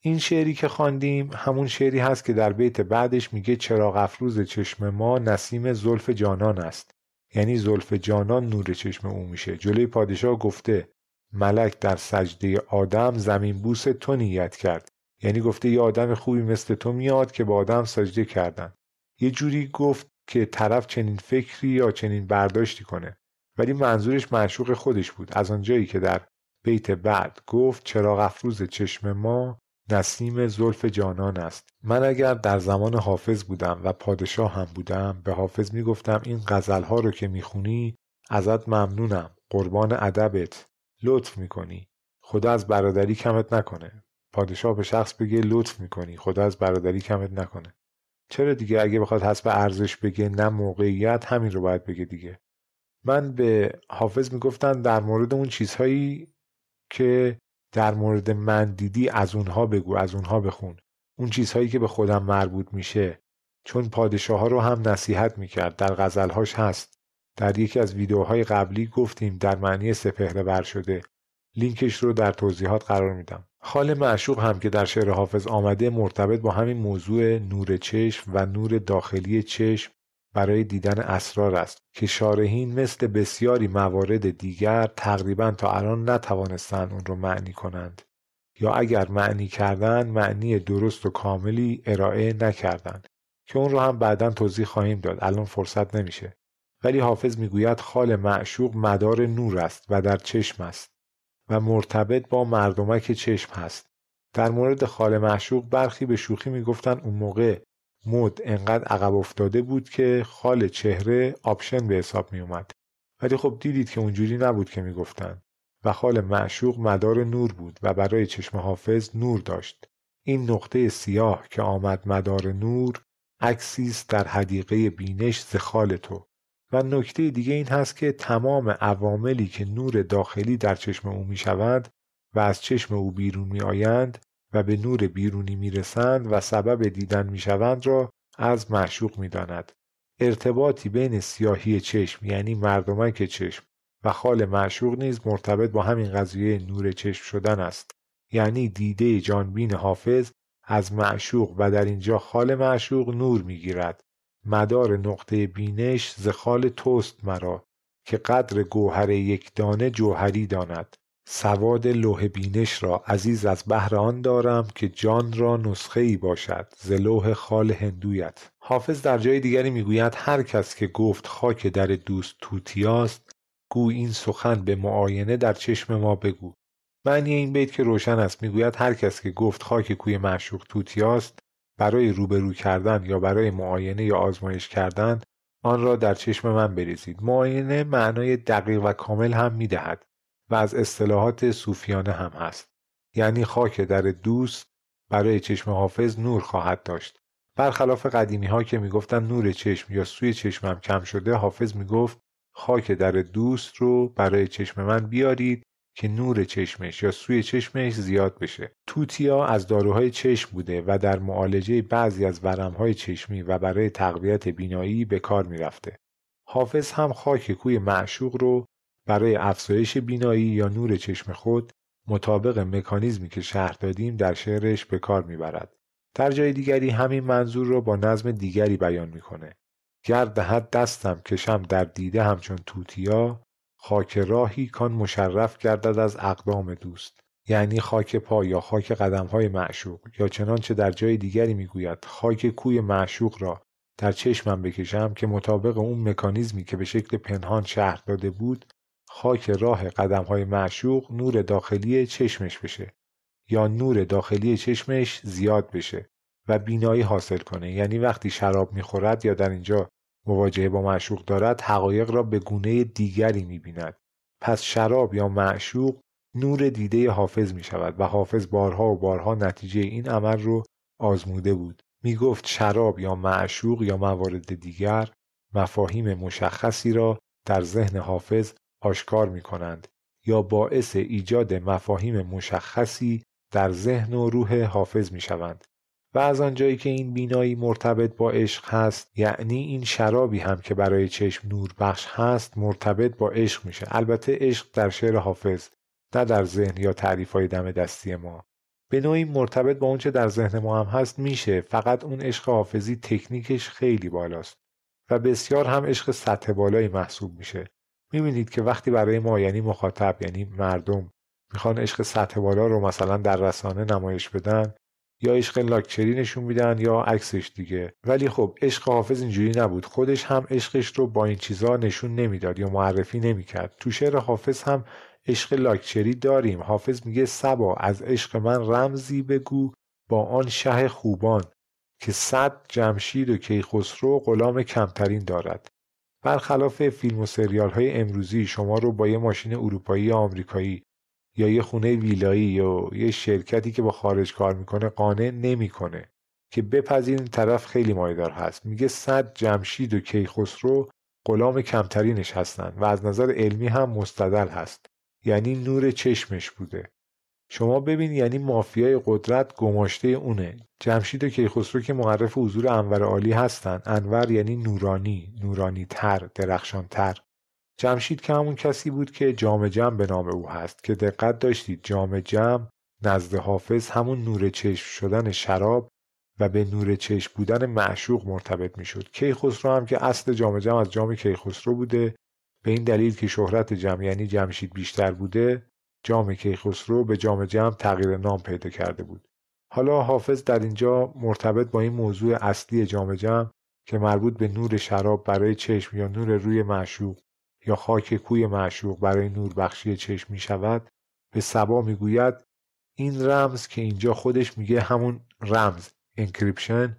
این شعری که خواندیم همون شعری هست که در بیت بعدش میگه چراغ افروز چشم ما نسیم زلف جانان است. یعنی زلف جانان نور چشم او میشه. جلوی پادشاه گفته ملک در سجده آدم زمین بوس تو نیت کرد. یعنی گفته یه آدم خوبی مثل تو میاد که با آدم سجده کردن. یه جوری گفت که طرف چنین فکری یا چنین برداشتی کنه. ولی منظورش معشوق خودش بود. از آنجایی که در بیت بعد گفت چراغ افروز چشم ما نسیم زلف جانان است. من اگر در زمان حافظ بودم و پادشاه هم بودم به حافظ می‌گفتم این غزلها رو که می‌خونی ازت ممنونم. قربان ادبت. لطف می‌کنی. خدا از برادری کمت نکنه. پادشاه به شخص بگه لطف می‌کنی خدا از برادری کمت نکنه. چرا دیگه اگه بخواد حسب ارزش بگه نه موقعیت همین رو باید بگه دیگه. من به حافظ می‌گفتن در مورد اون چیزهایی که در مورد من دیدی از اونها بگو از اونها بخون. اون چیزهایی که به خودم مربوط میشه. چون پادشاه ها رو هم نصیحت می‌کرد در غزلهاش هست. در یکی از ویدیوهای قبلی گفتیم در معنی سپهر بر شده. لینکش رو در توضیحات قرار میدم. خال معشوق هم که در شعر حافظ آمده مرتبط با همین موضوع نور چشم و نور داخلی چشم برای دیدن اسرار است که شارحین مثل بسیاری موارد دیگر تقریبا تا الان نتوانستند اون رو معنی کنند. یا اگر معنی کردن معنی درست و کاملی ارائه نکردند که اون رو هم بعدا توضیح خواهیم داد. الان فرصت نمیشه. ولی حافظ می‌گوید خال معشوق مدار نور است و در چشم است. و مرتبط با مردمک چشم هست در مورد خال معشوق برخی به شوخی می‌گفتن اون موقع مد انقدر عقب افتاده بود که خال چهره آپشن به حساب می اومد. ولی خب دیدید که اونجوری نبود که می‌گفتن و خال معشوق مدار نور بود و برای چشم حافظ نور داشت. این نقطه سیاه که آمد مدار نور عکسی در حدیقه بینش ز خال تو و نکته دیگه این هست که تمام عواملی که نور داخلی در چشم او می شود و از چشم او بیرون می آیند و به نور بیرونی می رسند و سبب دیدن می شوند را از معشوق می داند. ارتباطی بین سیاهی چشم یعنی مردمک چشم و خال معشوق نیز مرتبط با همین قضیه نور چشم شدن است یعنی دیده جانبین حافظ از معشوق و در اینجا خال معشوق نور می‌گیرد مدار نقطه بینش ز خال توست مرا که قدر گوهر یک دانه جوهری داند. سواد لوح بینش را عزیز از بهر آن دارم که جان را نسخه ای باشد ز لوح خال هندویت. حافظ در جای دیگری می‌گوید هر کس که گفت خاک در دوست توتیاست گو این سخن به معاینه در چشم ما بگو. معنی این بیت که روشن است می‌گوید هر کس که گفت خاک کوی معشوق توتیاست برای روبرو کردن یا برای معاینه یا آزمایش کردن آن را در چشم من بریزید. معاینه معنای دقیق و کامل هم می‌دهد و از اصطلاحات صوفیانه هم هست. یعنی خاک در دوست برای چشم حافظ نور خواهد داشت. برخلاف قدیمی ها که می‌گفتن نور چشم یا سوی چشمم کم شده حافظ می‌گفت خاک در دوست رو برای چشم من بیارید که نور چشمش یا سوی چشمش زیاد بشه توتیا از داروهای چشم بوده و در معالجه بعضی از ورمهای چشمی و برای تقویت بینایی به کار می‌رفته حافظ هم خاک کوی معشوق رو برای افزایش بینایی یا نور چشم خود مطابق مکانیزمی که شهر دادیم در شعرش به کار می‌برد. در جای دیگری همین منظور را با نظم دیگری بیان می‌کنه. گرد دهد دستم کشم در دیده همچون توتیا خاک راهی کان مشرف گردد از اقدام دوست. یعنی خاک پا یا خاک قدم های معشوق یا چنانچه در جای دیگری می‌گوید خاک کوی معشوق را در چشمم بکشم که مطابق اون مکانیزمی که به شکل پنهان شهر داده بود خاک راه قدم های معشوق نور داخلی چشمش بشه یا نور داخلی چشمش زیاد بشه و بینایی حاصل کنه. یعنی وقتی شراب می‌خورد یا در اینجا مواجهه با معشوق دارد حقایق را به گونه دیگری می‌بیند. پس شراب یا معشوق نور دیده حافظ می شود و حافظ بارها و بارها نتیجه این عمل رو آزموده بود. می گفت شراب یا معشوق یا موارد دیگر مفاهیم مشخصی را در ذهن حافظ آشکار می کنند یا باعث ایجاد مفاهیم مشخصی در ذهن و روح حافظ می شوند و از آنجایی که این بینایی مرتبط با عشق هست یعنی این شرابی هم که برای چشم نور بخش هست مرتبط با عشق میشه. البته عشق در شعر حافظ نه در ذهن یا تعریف های دم دستی ما. به نوعی مرتبط با اونچه در ذهن ما هم هست میشه. فقط اون عشق حافظی تکنیکش خیلی بالاست و بسیار هم عشق سطح بالایی محسوب میشه. می‌بینید که وقتی برای ما یعنی مخاطب یعنی مردم می‌خوان عشق سطح بالا رو مثلا در رسانه نمایش بدن یا عشق لاکچری نشون میدن یا عکسش دیگه. ولی خب عشق حافظ اینجوری نبود. خودش هم عشقش رو با این چیزا نشون نمی‌داد یا معرفی نمی‌کرد. تو شعر حافظ هم عشق لاکچری داریم. حافظ میگه سبا از عشق من رمزی بگو با آن شه خوبان که صد جمشید و کیخسرو غلام کمترین دارد. برخلاف فیلم و سریال های امروزی شما رو با یه ماشین اروپایی یا آمریکایی یا یه خونه ویلایی یا یه شرکتی که با خارج کار می‌کنه قانع نمی‌کنه که بپذیرین طرف خیلی مایدار هست. میگه صد جمشید و کیخسرو غلام کمترینش هستن و از نظر علمی هم مستدل هست. یعنی نور چشمش بوده. شما ببین یعنی مافیای قدرت گماشته اونه. جمشید و کیخسرو که معرف حضور انور عالی هستن. انور یعنی نورانی نورانی تر درخشان تر جمشید که همون کسی بود که جام جم به نام او هست که دقت داشتید جام جم نزد حافظ همون نور چشم شدن شراب و به نور چشم بودن معشوق مرتبط می‌شد. کیخسرو هم که اصل جام جم از جام کیخسرو بوده به این دلیل که شهرت جمع یعنی جمشید بیشتر بوده جام کیخسرو به جام جمع تغییر نام پیدا کرده بود. حالا حافظ در اینجا مرتبط با این موضوع اصلی جام جمع که مربوط به نور شراب برای چشم یا نور روی معشوق یا خاک کوی معشوق برای نور بخشی چشم می شود به صبا می‌گوید این رمز که اینجا خودش میگه همون رمز encryption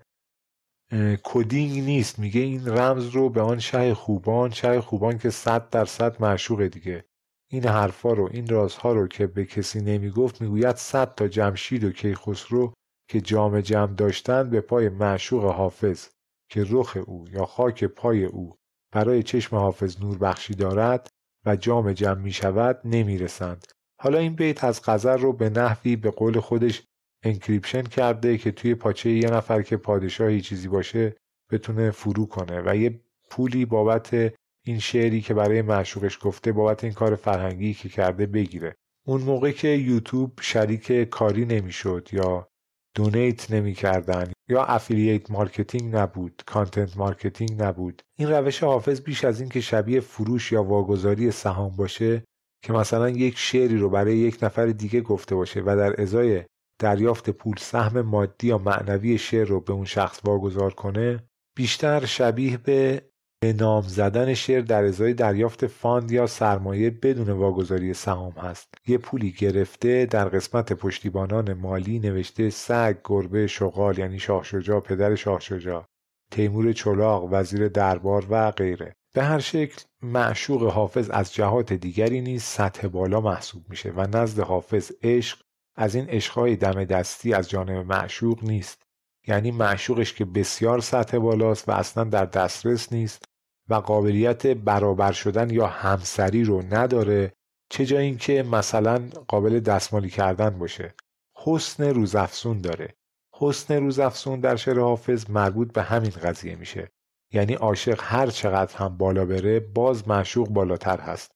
coding نیست. میگه این رمز رو به آن شه خوبان شه خوبان که صد درصد معشوق دیگه. این حرفا رو این رازها رو که به کسی نمی‌گفت می‌گوید صد تا جمشید و کیخسرو که جام جم داشتند به پای معشوق حافظ که رخ او یا خاک پای او برای چشم حافظ نور بخشی دارد و جام جم می شود نمی رسند. حالا این بیت از غزل رو به نحوی به قول خودش encryption کرده که توی پاچه یه نفر که پادشاهی چیزی باشه بتونه فرو کنه و یه پولی بابت این شعری که برای معشوقش گفته بابت این کار فرهنگی که کرده بگیره اون موقع که یوتیوب شریک کاری نمی‌شد یا donate نمی‌کردن یا affiliate marketing نبود content marketing نبود. این روش حافظ بیش از این که شبیه فروش یا واگذاری سهام باشه که مثلا یک شعری رو برای یک نفر دیگه گفته باشه و در ازای دریافت پول سهم مادی یا معنوی شعر رو به اون شخص واگذار کنه بیشتر شبیه به به نام زدن شعر در ازای دریافت fund یا سرمایه بدون واگذاری سهام هست. یه پولی گرفته در قسمت پشتیبانان مالی نوشته سگ گربه شغال یعنی شاه شجاع پدر شاه شجاع تیمور چلاق وزیر دربار و غیره. به هر شکل معشوق حافظ از جهات دیگری نیز سطح بالا محسوب میشه و نزد حافظ عشق از این عشقهای دم دستی از جانب معشوق نیست. یعنی معشوقش که بسیار سطح بالاست و اصلا در دسترس نیست و قابلیت برابر شدن یا همسری رو نداره چه جای اینکه مثلا قابل دستمالی کردن باشه. حسن روزافزون داره. حسن روزافزون در شعر حافظ مربوط به همین قضیه میشه. یعنی عاشق هر چقدر هم بالا بره باز معشوق بالاتر هست.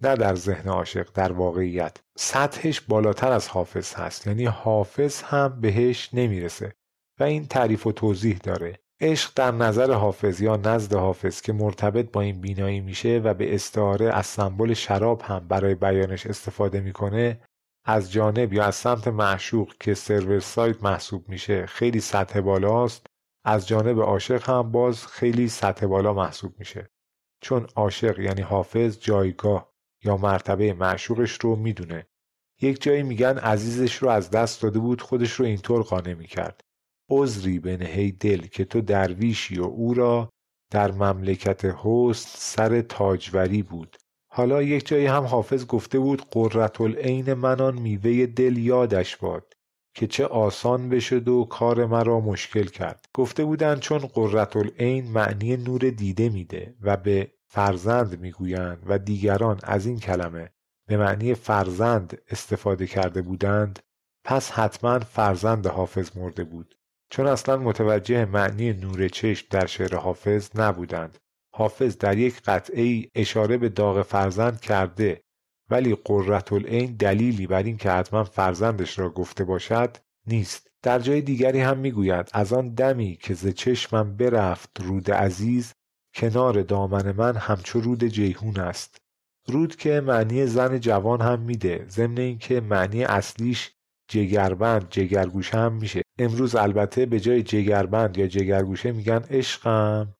نه در ذهن عاشق در واقعیت. سطحش بالاتر از حافظ هست. یعنی حافظ هم بهش نمی‌رسه. و این تعریف و توضیح داره. عشق در نظر حافظ یا نزد حافظ که مرتبط با این بینایی میشه و به استعاره از سمبل شراب هم برای بیانش استفاده می‌کنه از جانب یا از سمت معشوق که سرور سایت محسوب میشه خیلی سطح بالاست از جانب عاشق هم باز خیلی سطح بالا محسوب میشه. چون عاشق یعنی حافظ جایگاه یا مرتبه معشوقش رو می‌دونه. یک جایی میگن عزیزش رو از دست داده بود خودش رو اینطور قانع می‌کرد. عذری بنهی دل که تو درویشی و او را در مملکت حسن سر تاجوری بود. حالا یک جایی هم حافظ گفته بود قررت العین منان میوه دل یادش باد که چه آسان بشد و کار مرا مشکل کرد. گفته بودند چون قررت العین معنی نور دیده میده و به فرزند می‌گویند و دیگران از این کلمه به معنی فرزند استفاده کرده بودند پس حتما فرزند حافظ مرده بود. چون اصلا متوجه معنی نور چشم در شعر حافظ نبودند. حافظ در یک قطعه ای اشاره به داغ فرزند کرده ولی قررت العین دلیلی بر این که حتما فرزندش را گفته باشد نیست. در جای دیگری هم می‌گوید از آن دمی که ز چشمم برفت رود عزیز کنار دامن من همچو رود جیهون است. رود که معنی زن جوان هم میده ضمن اینکه معنی اصلیش جگربند جگرگوشه هم میشه. امروز البته به جای جگربند یا جگرگوشه میگن عشقم.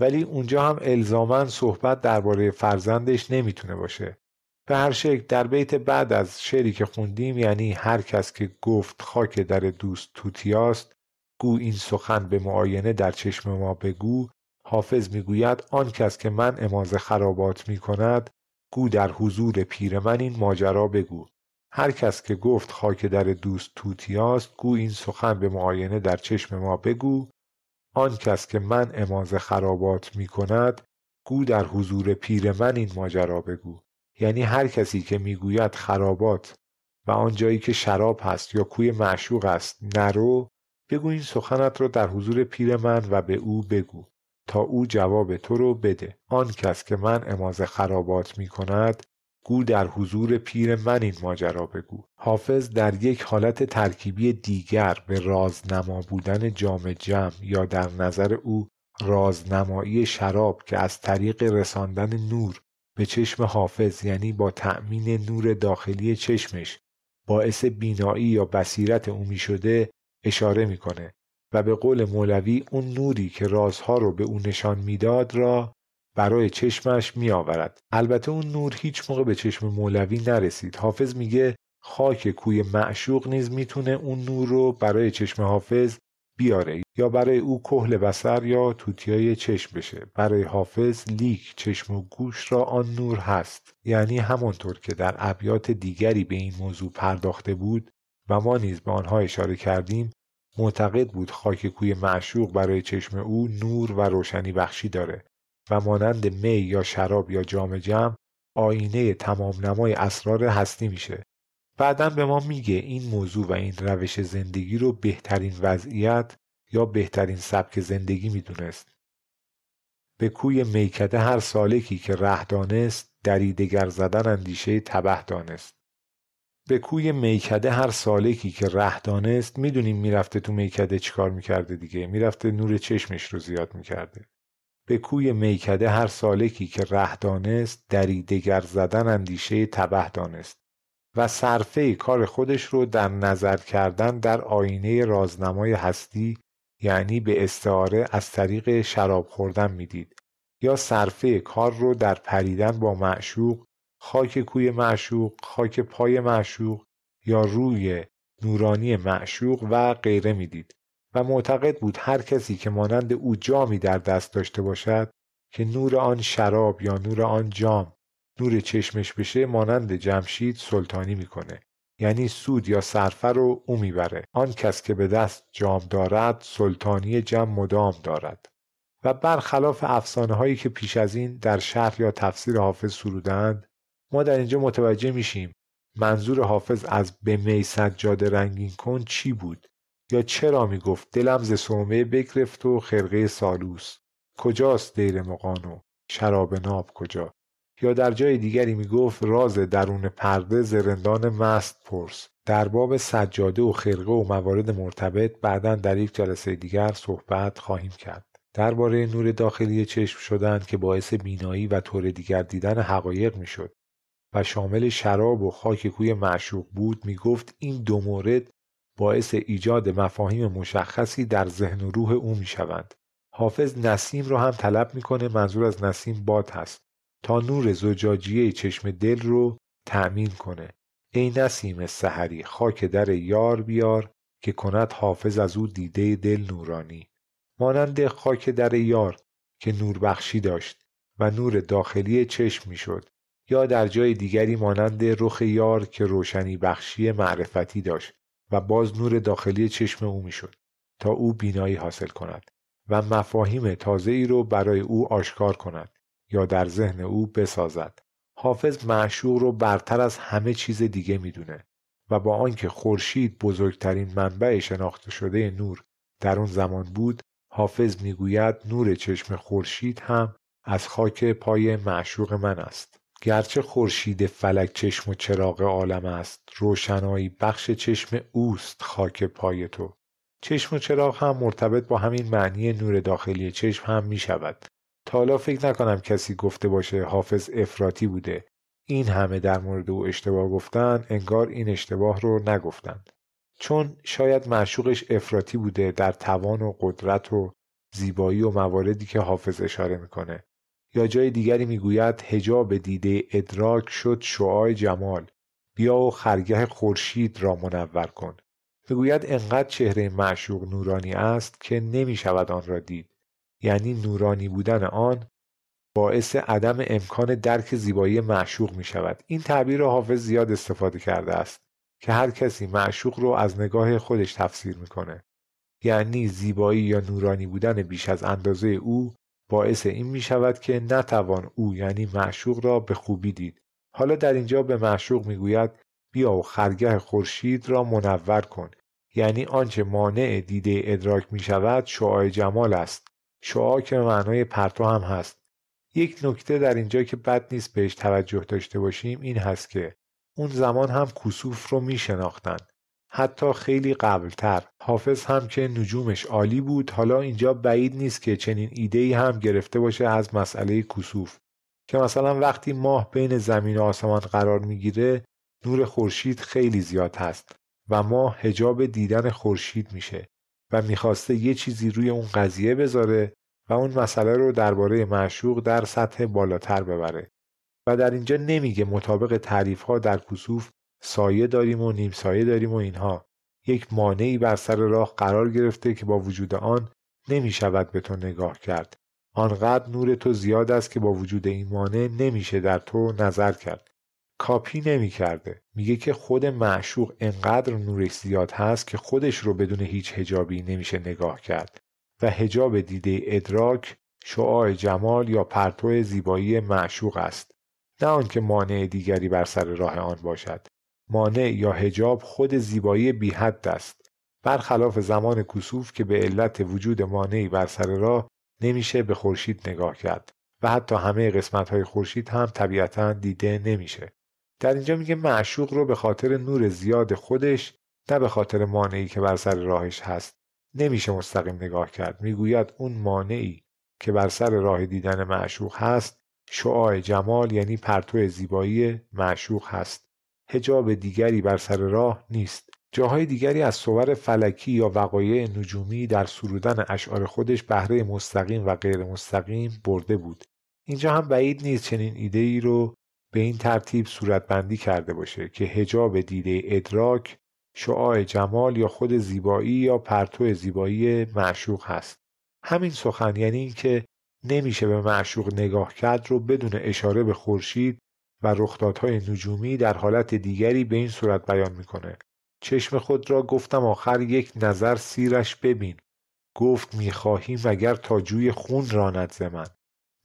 ولی اونجا هم الزاما صحبت درباره فرزندش نمی‌تونه باشه. به هر شکل در بیت بعد از شعری که خوندیم یعنی هر کس که گفت خاک در دوست توتیاست گو این سخن به معاینه در چشم ما بگو. حافظ می‌گوید آن کس که من اماز خرابات می کند گو در حضور پیر من این ماجرا بگو. هر کس که گفت خاک در دوست توتیاست گو این سخن به معاینه در چشم ما بگو. آن کس که من اماز خرابات می کند گو در حضور پیر من این ماجرا بگو. یعنی هر کسی که می‌گوید خرابات و آن جایی که شراب هست یا کوی معشوق است نرو بگو این سخنت را در حضور پیر من و به او بگو. تا او جواب تو رو بده. آن کس که من اماز خرابات می کند گو در حضور پیر من این ماجرا بگو. حافظ در یک حالت ترکیبی دیگر به رازنما بودن جام جمع یا در نظر او رازنمایی شراب که از طریق رساندن نور به چشم حافظ یعنی با تأمین نور داخلی چشمش باعث بینایی یا بصیرت او می شده اشاره می‌کنه و به قول مولوی اون نوری که رازها رو به او نشان می‌داد را برای چشمش می آورد. البته اون نور هیچ موقع به چشم مولوی نرسید. حافظ میگه خاک کوی معشوق نیز می‌تونه اون نور رو برای چشم حافظ بیاره یا برای او کهل بسر یا توتیای چشم بشه برای حافظ لیک چشم و گوش را آن نور هست یعنی همانطور که در ابیات دیگری به این موضوع پرداخته بود و ما نیز به آنها اشاره کردیم معتقد بود خاک کوی معشوق برای چشم او نور و روشنی بخشی داره و مانند می یا شراب یا جام جمع آینه تمام نمای اسرار هستی میشه. بعدا به ما میگه این موضوع و این روش زندگی رو بهترین وضعیت یا بهترین سبک زندگی می‌دونست. به کوی میکده هر سالکی که ره دانست دریدگر زدن اندیشه تبه دانست. به کوی میکده هر سالکی که ره دانست می‌دونیم می‌رفته تو میکده چیکار می‌کرده دیگه می‌رفته نور چشمش رو زیاد می‌کرده. به کوی میکده هر سالکی که ره دانست دریدگر زدن اندیشه تبه دانست و صرفه کار خودش رو در نظر کردن در آینه رازنمای هستی یعنی به استعاره از طریق شراب خوردن می‌دید یا صرفه کار رو در پریدن با معشوق خاک کوی معشوق خاک پای معشوق یا روی نورانی معشوق و غیره می‌دید. و معتقد بود هر کسی که مانند او جامی در دست داشته باشد که نور آن شراب یا نور آن جام نور چشمش بشه مانند جمشید سلطانی می‌کنه. یعنی سود یا صرفه رو او می‌بره. آن کس که به دست جام دارد سلطانی جم مدام دارد. و برخلاف افسانه هایی که پیش از این در شرح یا تفسیر حافظ سرودند ما در اینجا متوجه میشیم منظور حافظ از به می سجاده رنگین کن چی بود. یا چرا می‌گفت دلم ز صومعه بگرفت و خرقه سالوس؟ کجاست دیر مقانو شراب ناب کجا؟ یا در جای دیگری می‌گفت راز درون پرده زرندان مست پرس. در باب سجاده و خرقه و موارد مرتبط بعدا در یک جلسه دیگر صحبت خواهیم کرد. درباره نور داخلی چشم شدند که باعث بینایی و طور دیگر دیدن حقایق می‌شد و شامل شراب و خاک کوی معشوق بود می‌گفت این دو مورد باعث ایجاد مفاهیم مشخصی در ذهن و روح او می‌شوند. حافظ نسیم را هم طلب می‌کنه منظور از نسیم باد هست تا نور زجاجیه چشم دل رو تأمین کنه. ای نسیم سحری خاک در یار بیار که کند حافظ از او دیده دل نورانی. مانند خاک در یار که نور بخشی داشت و نور داخلی چشم می‌شد یا در جای دیگری مانند رخ یار که روشنی بخشی معرفتی داشت. و باز نور داخلی چشم او می‌شد تا او بینایی حاصل کند و مفاهیم تازه ای رو برای او آشکار کند یا در ذهن او بسازد. حافظ معشوق رو برتر از همه چیز دیگه می‌دونه و با آنکه خورشید بزرگترین منبع شناخته شده نور در اون زمان بود حافظ می‌گوید نور چشم خورشید هم از خاک پای معشوق من است. گرچه خورشید فلک چشم و چراغ عالم است روشنایی بخش چشم اوست خاک پای تو. چشم و چراغ هم مرتبط با همین معنی نور داخلی چشم هم می شود. تا حالا فکر نکنم کسی گفته باشه حافظ افراطی بوده. این همه در مورد او اشتباه گفتن انگار این اشتباه رو نگفتند. چون شاید معشوقش افراطی بوده در توان و قدرت و زیبایی و مواردی که حافظ اشاره می‌کنه. یا جای دیگری می‌گوید هجاب دیده ادراک شد شعاع جمال. بیا و خرگه خورشید را منور کن. می‌گوید انقدر چهره معشوق نورانی است که نمی شود آن را دید. یعنی نورانی بودن آن باعث عدم امکان درک زیبایی معشوق می شود این تعبیر را حافظ زیاد استفاده کرده است که هر کسی معشوق رو از نگاه خودش تفسیر می‌کنه. یعنی زیبایی یا نورانی بودن بیش از اندازه او باعث این می شود که نتوان او یعنی معشوق را به خوبی دید. حالا در اینجا به معشوق می‌گوید بیا و خرگه خورشید را منور کن. یعنی آنچه مانع دیده ادراک می شود شعاع جمال است. شعاع که معنای پرتو هم هست. یک نکته در اینجا که بد نیست بهش توجه داشته باشیم این هست که اون زمان هم کسوف رو می شناختن. حتی خیلی قبلتر. حافظ هم که نجومش عالی بود. حالا اینجا بعید نیست که چنین ایده هم گرفته باشه از مسئله کسوف. که مثلا وقتی ماه بین زمین و آسمان قرار می‌گیره نور خورشید خیلی زیاد هست و ماه هجاب دیدن خورشید میشه و می‌خواسته یه چیزی روی اون قضیه بذاره و اون مسئله رو درباره معشوق در سطح بالاتر ببره. و در اینجا نمیگه مطابق تعریف ها در کسوف سایه داریم و نیم سایه داریم و اینها. یک مانعی بر سر راه قرار گرفته که با وجود آن نمی شود به تو نگاه کرد. آنقدر نور تو زیاد است که با وجود این مانع نمیشه در تو نظر کرد. کاپی نمی کرده. میگه که خود معشوق انقدر نورش زیاد هست که خودش رو بدون هیچ هجابی نمیشه نگاه کرد. و هجاب دیده ادراک شعاع جمال یا پرتو زیبایی معشوق است. نه آنکه مانع دیگری بر سر راه آن باشد. مانع یا هجاب خود زیبایی بی حد است. برخلاف زمان کسوف که به علت وجود مانعی بر سر راه نمیشه به خورشید نگاه کرد و حتی همه قسمت های خورشید هم طبیعتا دیده نمیشه. در اینجا میگه معشوق رو به خاطر نور زیاد خودش نه به خاطر مانعی که بر سر راهش هست. نمیشه مستقیم نگاه کرد. می‌گوید اون مانعی که بر سر راه دیدن معشوق هست شعاع جمال یعنی پرتو زیبایی معشوق هست. هجاب دیگری بر سر راه نیست. جاهای دیگری از صور فلکی یا وقایع نجومی در سرودن اشعار خودش بهره مستقیم و غیر مستقیم برده بود. اینجا هم بعید نیست چنین ایده ای رو به این ترتیب صورتبندی کرده باشه که هجاب دیده ادراک شعاع جمال یا خود زیبایی یا پرتو زیبایی معشوق هست. همین سخن یعنی اینکه نمیشه به معشوق نگاه کرد رو بدون اشاره به خورشید و رخدادهای نجومی در حالت دیگری به این صورت بیان می‌کنه. چشم خود را گفتم آخر یک نظر سیرش ببین. گفت می‌خواهیم اگر تا جوی خون راند ز من.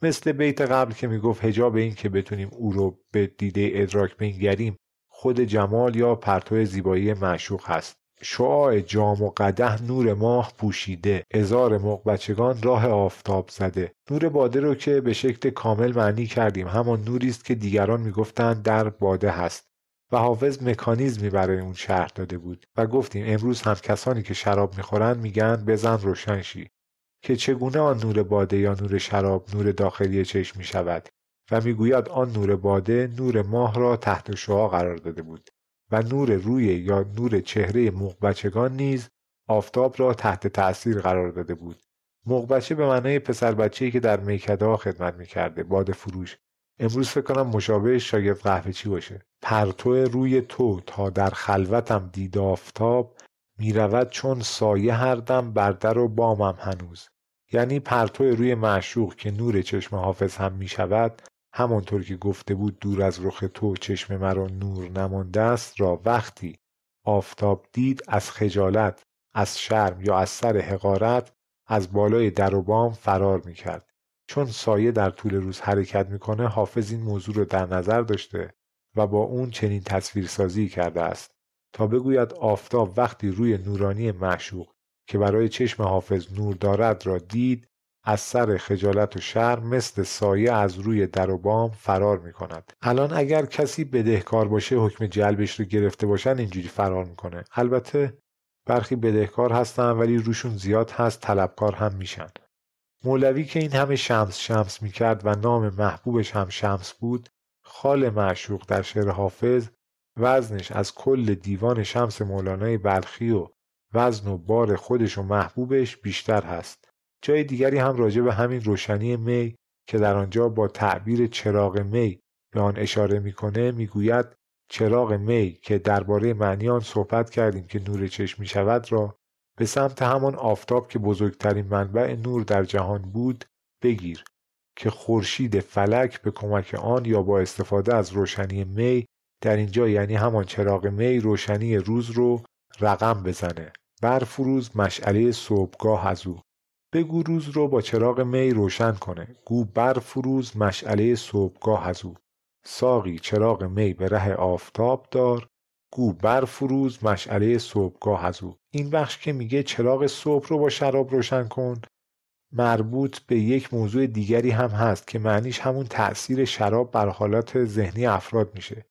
مثل بیت قبل که می‌گفت هجاب این که بتونیم او رو به دیده ادراک بنگریم خود جمال یا پرتو زیبایی معشوق هست. شعاع جام و قده نور ماه پوشیده. ازار بچگان راه آفتاب زده. نور باده رو که به شکل کامل معنی کردیم. همان نوری است که دیگران می‌گفتند در باده هست. و حافظ مکانیزمی برای اون شرح داده بود. و گفتیم امروز هم کسانی که شراب می‌خورند میگن بزن روشنشی که چگونه آن نور باده یا نور شراب نور داخلی چشم می شود و می‌گوید آن نور باده نور ماه را تحت شعا قرار داده بود. و نور روی یا نور چهره بچگان نیز آفتاب را تحت تأثیر قرار داده بود. بچه به معنای پسر بچه‌ای که در میکده ها خدمت می‌کرده. باد فروش. امروز فکر کنم مشابه شاگرد قهوه چی باشه. پرتو روی تو تا در خلوتم دید آفتاب می‌رود چون سایه هر دم بر در و بامم هنوز. یعنی پرتو روی معشوق که نور چشم حافظ هم می‌شود همانطور که گفته بود دور از رخ تو چشم مرا نور نمانده است را وقتی آفتاب دید از خجالت از شرم یا از سر حقارت از بالای در و بام فرار می‌کرد. چون سایه در طول روز حرکت می‌کنه حافظ این موضوع رو در نظر داشته و با اون چنین تصویرسازی کرده است. تا بگوید آفتاب وقتی روی نورانی معشوق که برای چشم حافظ نور دارد را دید از سر خجالت و شرم مثل سایه از روی در و بام فرار می‌کند. الان اگر کسی بدهکار باشه حکم جلبش رو گرفته باشن اینجوری فرار می‌کنه. البته برخی بدهکار هستن ولی روشون زیاد هست طلبکار هم میشن. مولوی که این همه شمس شمس می‌کرد و نام محبوبش هم شمس بود خال معشوق در شعر حافظ وزنش از کل دیوان شمس مولانای بلخی و وزن و بار خودش و محبوبش بیشتر هست. جای دیگری هم راجع به همین روشنی می که در آنجا با تعبیر چراغ می به آن اشاره می‌کنه می‌گوید چراغ می که درباره معنی آن صحبت کردیم که نور چشم می شود را به سمت همان آفتاب که بزرگترین منبع نور در جهان بود بگیر که خورشید فلک به کمک آن یا با استفاده از روشنی می در اینجا یعنی همان چراغ می روشنی روز رو رقم بزنه. برفروز مشعله صبحگاه از او. بگو روز رو با چراغ می روشن کنه. گو برفروز مشعله صبحگاه از او. ساقی چراغ می به ره آفتاب دار. گو برفروز مشعله صبحگاه از او. این بخش که میگه چراغ صبح رو با شراب روشن کن. مربوط به یک موضوع دیگری هم هست که معنیش همون تأثیر شراب بر حالات ذهنی افراد میشه.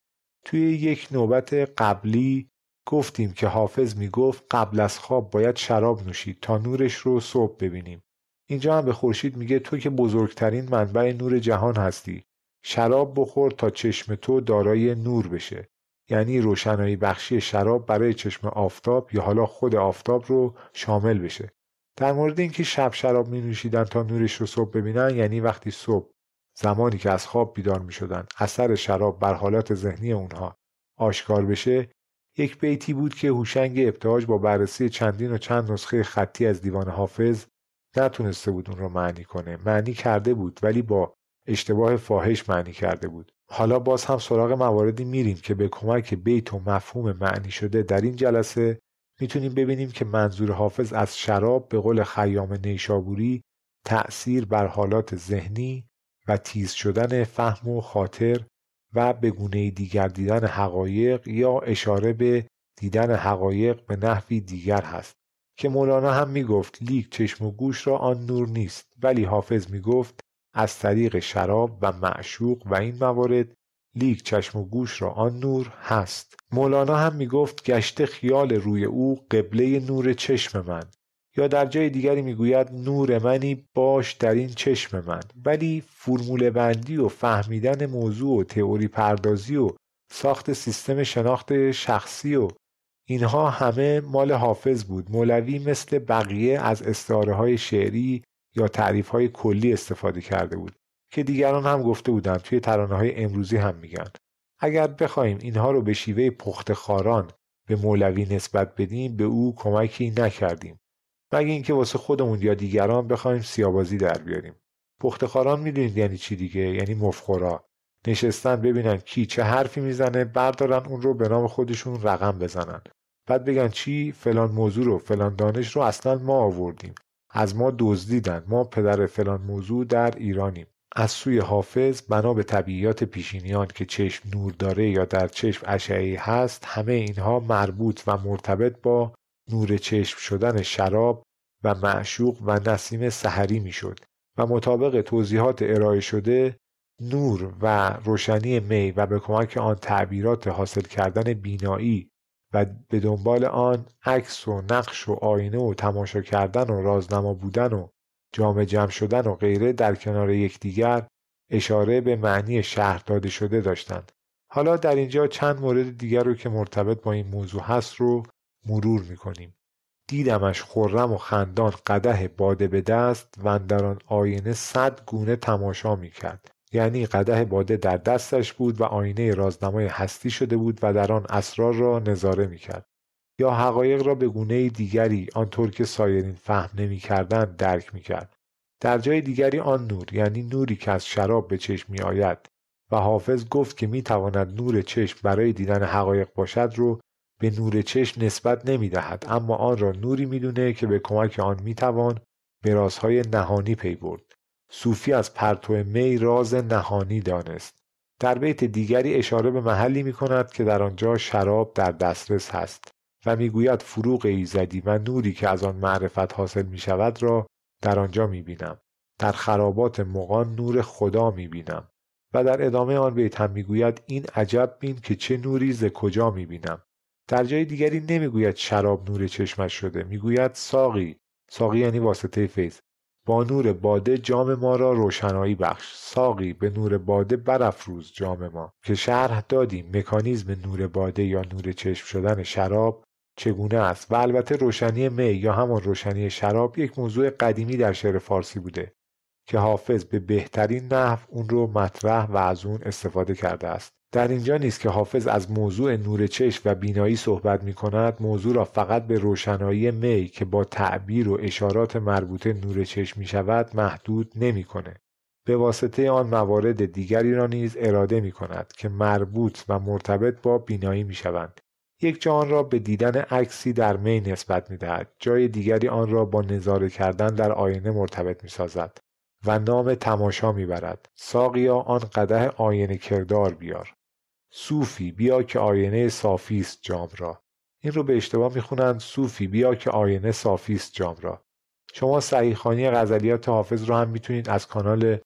توی یک نوبت قبلی گفتیم که حافظ می‌گفت قبل از خواب باید شراب نوشید تا نورش رو صبح ببینیم. اینجا هم به خورشید میگه تو که بزرگترین منبع نور جهان هستی. شراب بخور تا چشم تو دارای نور بشه. یعنی روشنایی بخشی شراب برای چشم آفتاب یا حالا خود آفتاب رو شامل بشه. در مورد اینکه شب شراب می نوشیدن تا نورش رو صبح ببینن یعنی وقتی صبح زمانی که از خواب بیدار می شدن اثر شراب بر حالات ذهنی اونها آشکار بشه یک بیتی بود که هوشنگ ابتهاج با بررسی چندین و چند نسخه خطی از دیوان حافظ نتونسته بود اون رو معنی کنه. معنی کرده بود ولی با اشتباه فاحش معنی کرده بود. حالا باز هم سراغ مواردی میریم که به کمک بیت و مفهوم معنی شده در این جلسه می‌تونیم ببینیم که منظور حافظ از شراب به قول خیام نیشابوری تأثیر بر حالات ذهنی و تیز شدن فهم و خاطر و به گونه دیگر دیدن حقایق یا اشاره به دیدن حقایق به نحوی دیگر هست که مولانا هم می‌گفت لیک چشم و گوش را آن نور نیست. ولی حافظ می‌گفت از طریق شراب و معشوق و این موارد لیک چشم و گوش را آن نور هست. مولانا هم می‌گفت گشته خیال روی او قبله نور چشم من. یا در جای دیگری می‌گوید نور منی باش در این چشم من. ولی فرمول بندی و فهمیدن موضوع و تئوری پردازی و ساخت سیستم شناخت شخصی و اینها همه مال حافظ بود. مولوی مثل بقیه از استعاره های شعری یا تعریف های کلی استفاده کرده بود که دیگران هم گفته بودند. توی ترانه های امروزی هم میگن. اگر بخوایم اینها رو به شیوه پخت خاران به مولوی نسبت بدیم به او کمکی نکردیم. مگه اینکه واسه خودمون یا دیگران بخوایم سیابازی در بیاریم؟ پختخاران می‌دونید یعنی چی دیگه؟ یعنی مفخورا. نشستن ببینن کی چه حرفی می‌زنه بردارن اون رو به نام خودشون رقم بزنن. بعد بگن چی؟ فلان موضوع رو فلان دانش رو اصلا ما آوردیم. از ما دزدیدن. ما پدر فلان موضوع در ایرانیم. از سوی حافظ بنا به طبیعیات پیشینیان که چشم نور داره یا در چشم اشعه هست همه اینها مربوط و مرتبط با نور چشم شدن شراب و معشوق و نسیم سحری می‌شد و مطابق توضیحات ارائه شده نور و روشنی می و به کمک آن تعبیرات حاصل کردن بینایی و به دنبال آن عکس و نقش و آینه و تماشا کردن و رازنما بودن و جامع جمع شدن و غیره در کنار یکدیگر اشاره به معنی شهر داده شده داشتند. حالا در اینجا چند مورد دیگر رو که مرتبط با این موضوع هست رو مرور می‌کنیم. دیدمش خرم و خندان قده باده به دست و در آن آینه صد گونه تماشا می‌کرد. یعنی قده باده در دستش بود و آینه رازنمای هستی شده بود و در آن اسرار را نظاره می‌کرد. یا حقایق را به گونه دیگری آنطور که سایرین فهم نمی‌کردند درک می‌کرد. در جای دیگری آن نور یعنی نوری که از شراب به چشم می آید و حافظ گفت که می تواند نور چشم برای دیدن حقایق باشد رو به نور چشم نسبت نمی دهد اما آن را نوری می دونه که به کمک آن می توان به رازهای نهانی پی برد. صوفی از پرتو می راز نهانی دانست. در بیت دیگری اشاره به محلی می کند که در آنجا شراب در دسترس هست و می‌گوید فروغ ایزدی و نوری که از آن معرفت حاصل می شود را در آنجا می بینم در خرابات مغان نور خدا می‌بینم. و در ادامه آن بیت هم می‌گوید این عجب بین که چه نوری ز کجا می‌بینم. در جای دیگری نمی‌گوید شراب نور چشمش شده می‌گوید ساقی. ساقی یعنی واسطه فیض. با نور باده جام ما را روشنایی بخش. ساقی به نور باده برافروز جام ما. که شرح دادیم مکانیزم نور باده یا نور چشم شدن شراب چگونه است؟ و البته روشنی می یا همان روشنی شراب یک موضوع قدیمی در شعر فارسی بوده که حافظ به بهترین نحو اون رو مطرح و از اون استفاده کرده است. در اینجا نیست که حافظ از موضوع نور چشم و بینایی صحبت می کند موضوع را فقط به روشنایی می که با تعبیر و اشارات مربوطه نور چشم می شود محدود نمی‌کنه. به واسطه آن موارد دیگری را نیز اراده می کند که مربوط و مرتبط با بینایی می شوند. یک جا آن را به دیدن عکسی در می نسبت می دهد. جای دیگری آن را با نظاره کردن در آینه مرتبط می سازد و نام تماشا می برد. ساقیا آن قده آینه کردار بیار. صوفی بیا که آینه صافیست جام را. این رو به اشتباه می‌خونند صوفی بیا که آینه صافیست جام را. شما صحیحخانی غزلیات حافظ رو هم می‌تونید از کانال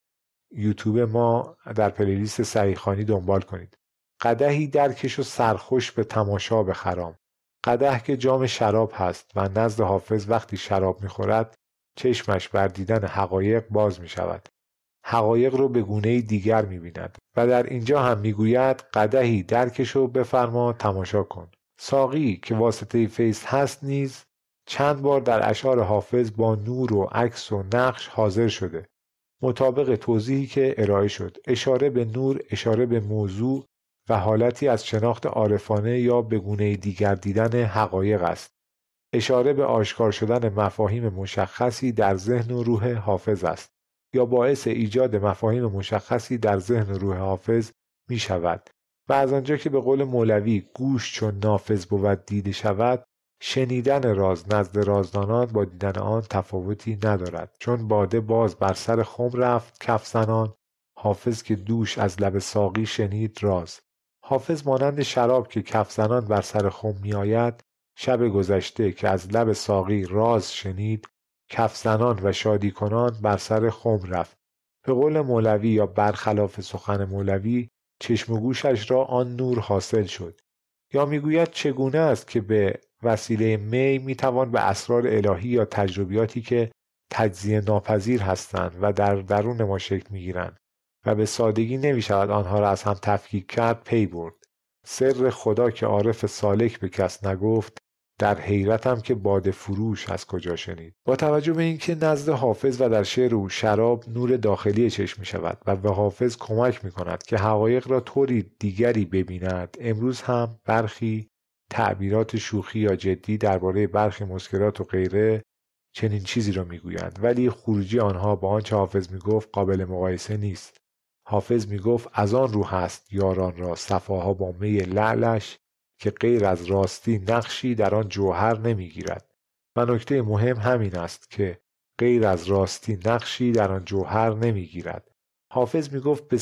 یوتیوب ما در پلیلیست صحیحخانی دنبال کنید. قدهی درکش و سرخوش به تماشا بخرام قده که جام شراب هست و نزد حافظ وقتی شراب می‌خورد چشمش بر دیدن حقایق باز می شود. حقایق رو به گونه دیگر می بیند و در اینجا هم می‌گوید قدهی درکش و بفرما تماشا کن. ساقی که واسطه فیض هست نیز چند بار در اشعار حافظ با نور و عکس و نقش حاضر شده. مطابق توضیحی که ارائه شد اشاره به نور اشاره به موضوع و حالتی از شناخت عارفانه یا به گونه دیگر دیدن حقایق است. اشاره به آشکار شدن مفاهیم مشخصی در ذهن و روح حافظ است. یا باعث ایجاد مفاهیم مشخصی در ذهن روح حافظ می شود و از آنجا که به قول مولوی گوش چون نافذ بود دیده شود شنیدن راز نزد رازدانان با دیدن آن تفاوتی ندارد چون باده باز بر سر خم رفت کف زنان حافظ که دوش از لب ساقی شنید راز. حافظ مانند شراب که کف زنان بر سر خم میآید شب گذشته که از لب ساقی راز شنید کف زنان و شادی کنان بر سر خم رفت. به قول مولوی یا برخلاف سخن مولوی چشم و گوشش را آن نور حاصل شد. یا می‌گوید چگونه است که به وسیله می می‌توان به اسرار الهی یا تجربیاتی که تجزیه ناپذیر هستند و در درون ما شکل می‌گیرند و به سادگی نمی‌شود آنها را از هم تفکیک کرد پی برد. سر خدا که عارف سالک به کس نگفت در حیرتم که باد فروش از کجا شنید. با توجه به اینکه نزد حافظ و در شعر او شراب نور داخلی چشم می شود و به حافظ کمک می کند که حقایق را طوری دیگری ببیند امروز هم برخی تعبیرات شوخی یا جدی درباره برخی مسکرات و غیره چنین چیزی را می‌گویند. ولی خروجی آنها با آنچه حافظ می‌گفت قابل مقایسه نیست. حافظ می‌گفت از آن رو هست یاران را صفاها با می لعلش که غیر از راستی نقشی در آن جوهر نمی‌گیرد. و نکته مهم همین است که غیر از راستی نقشی در آن جوهر نمی‌گیرد. حافظ می‌گفت به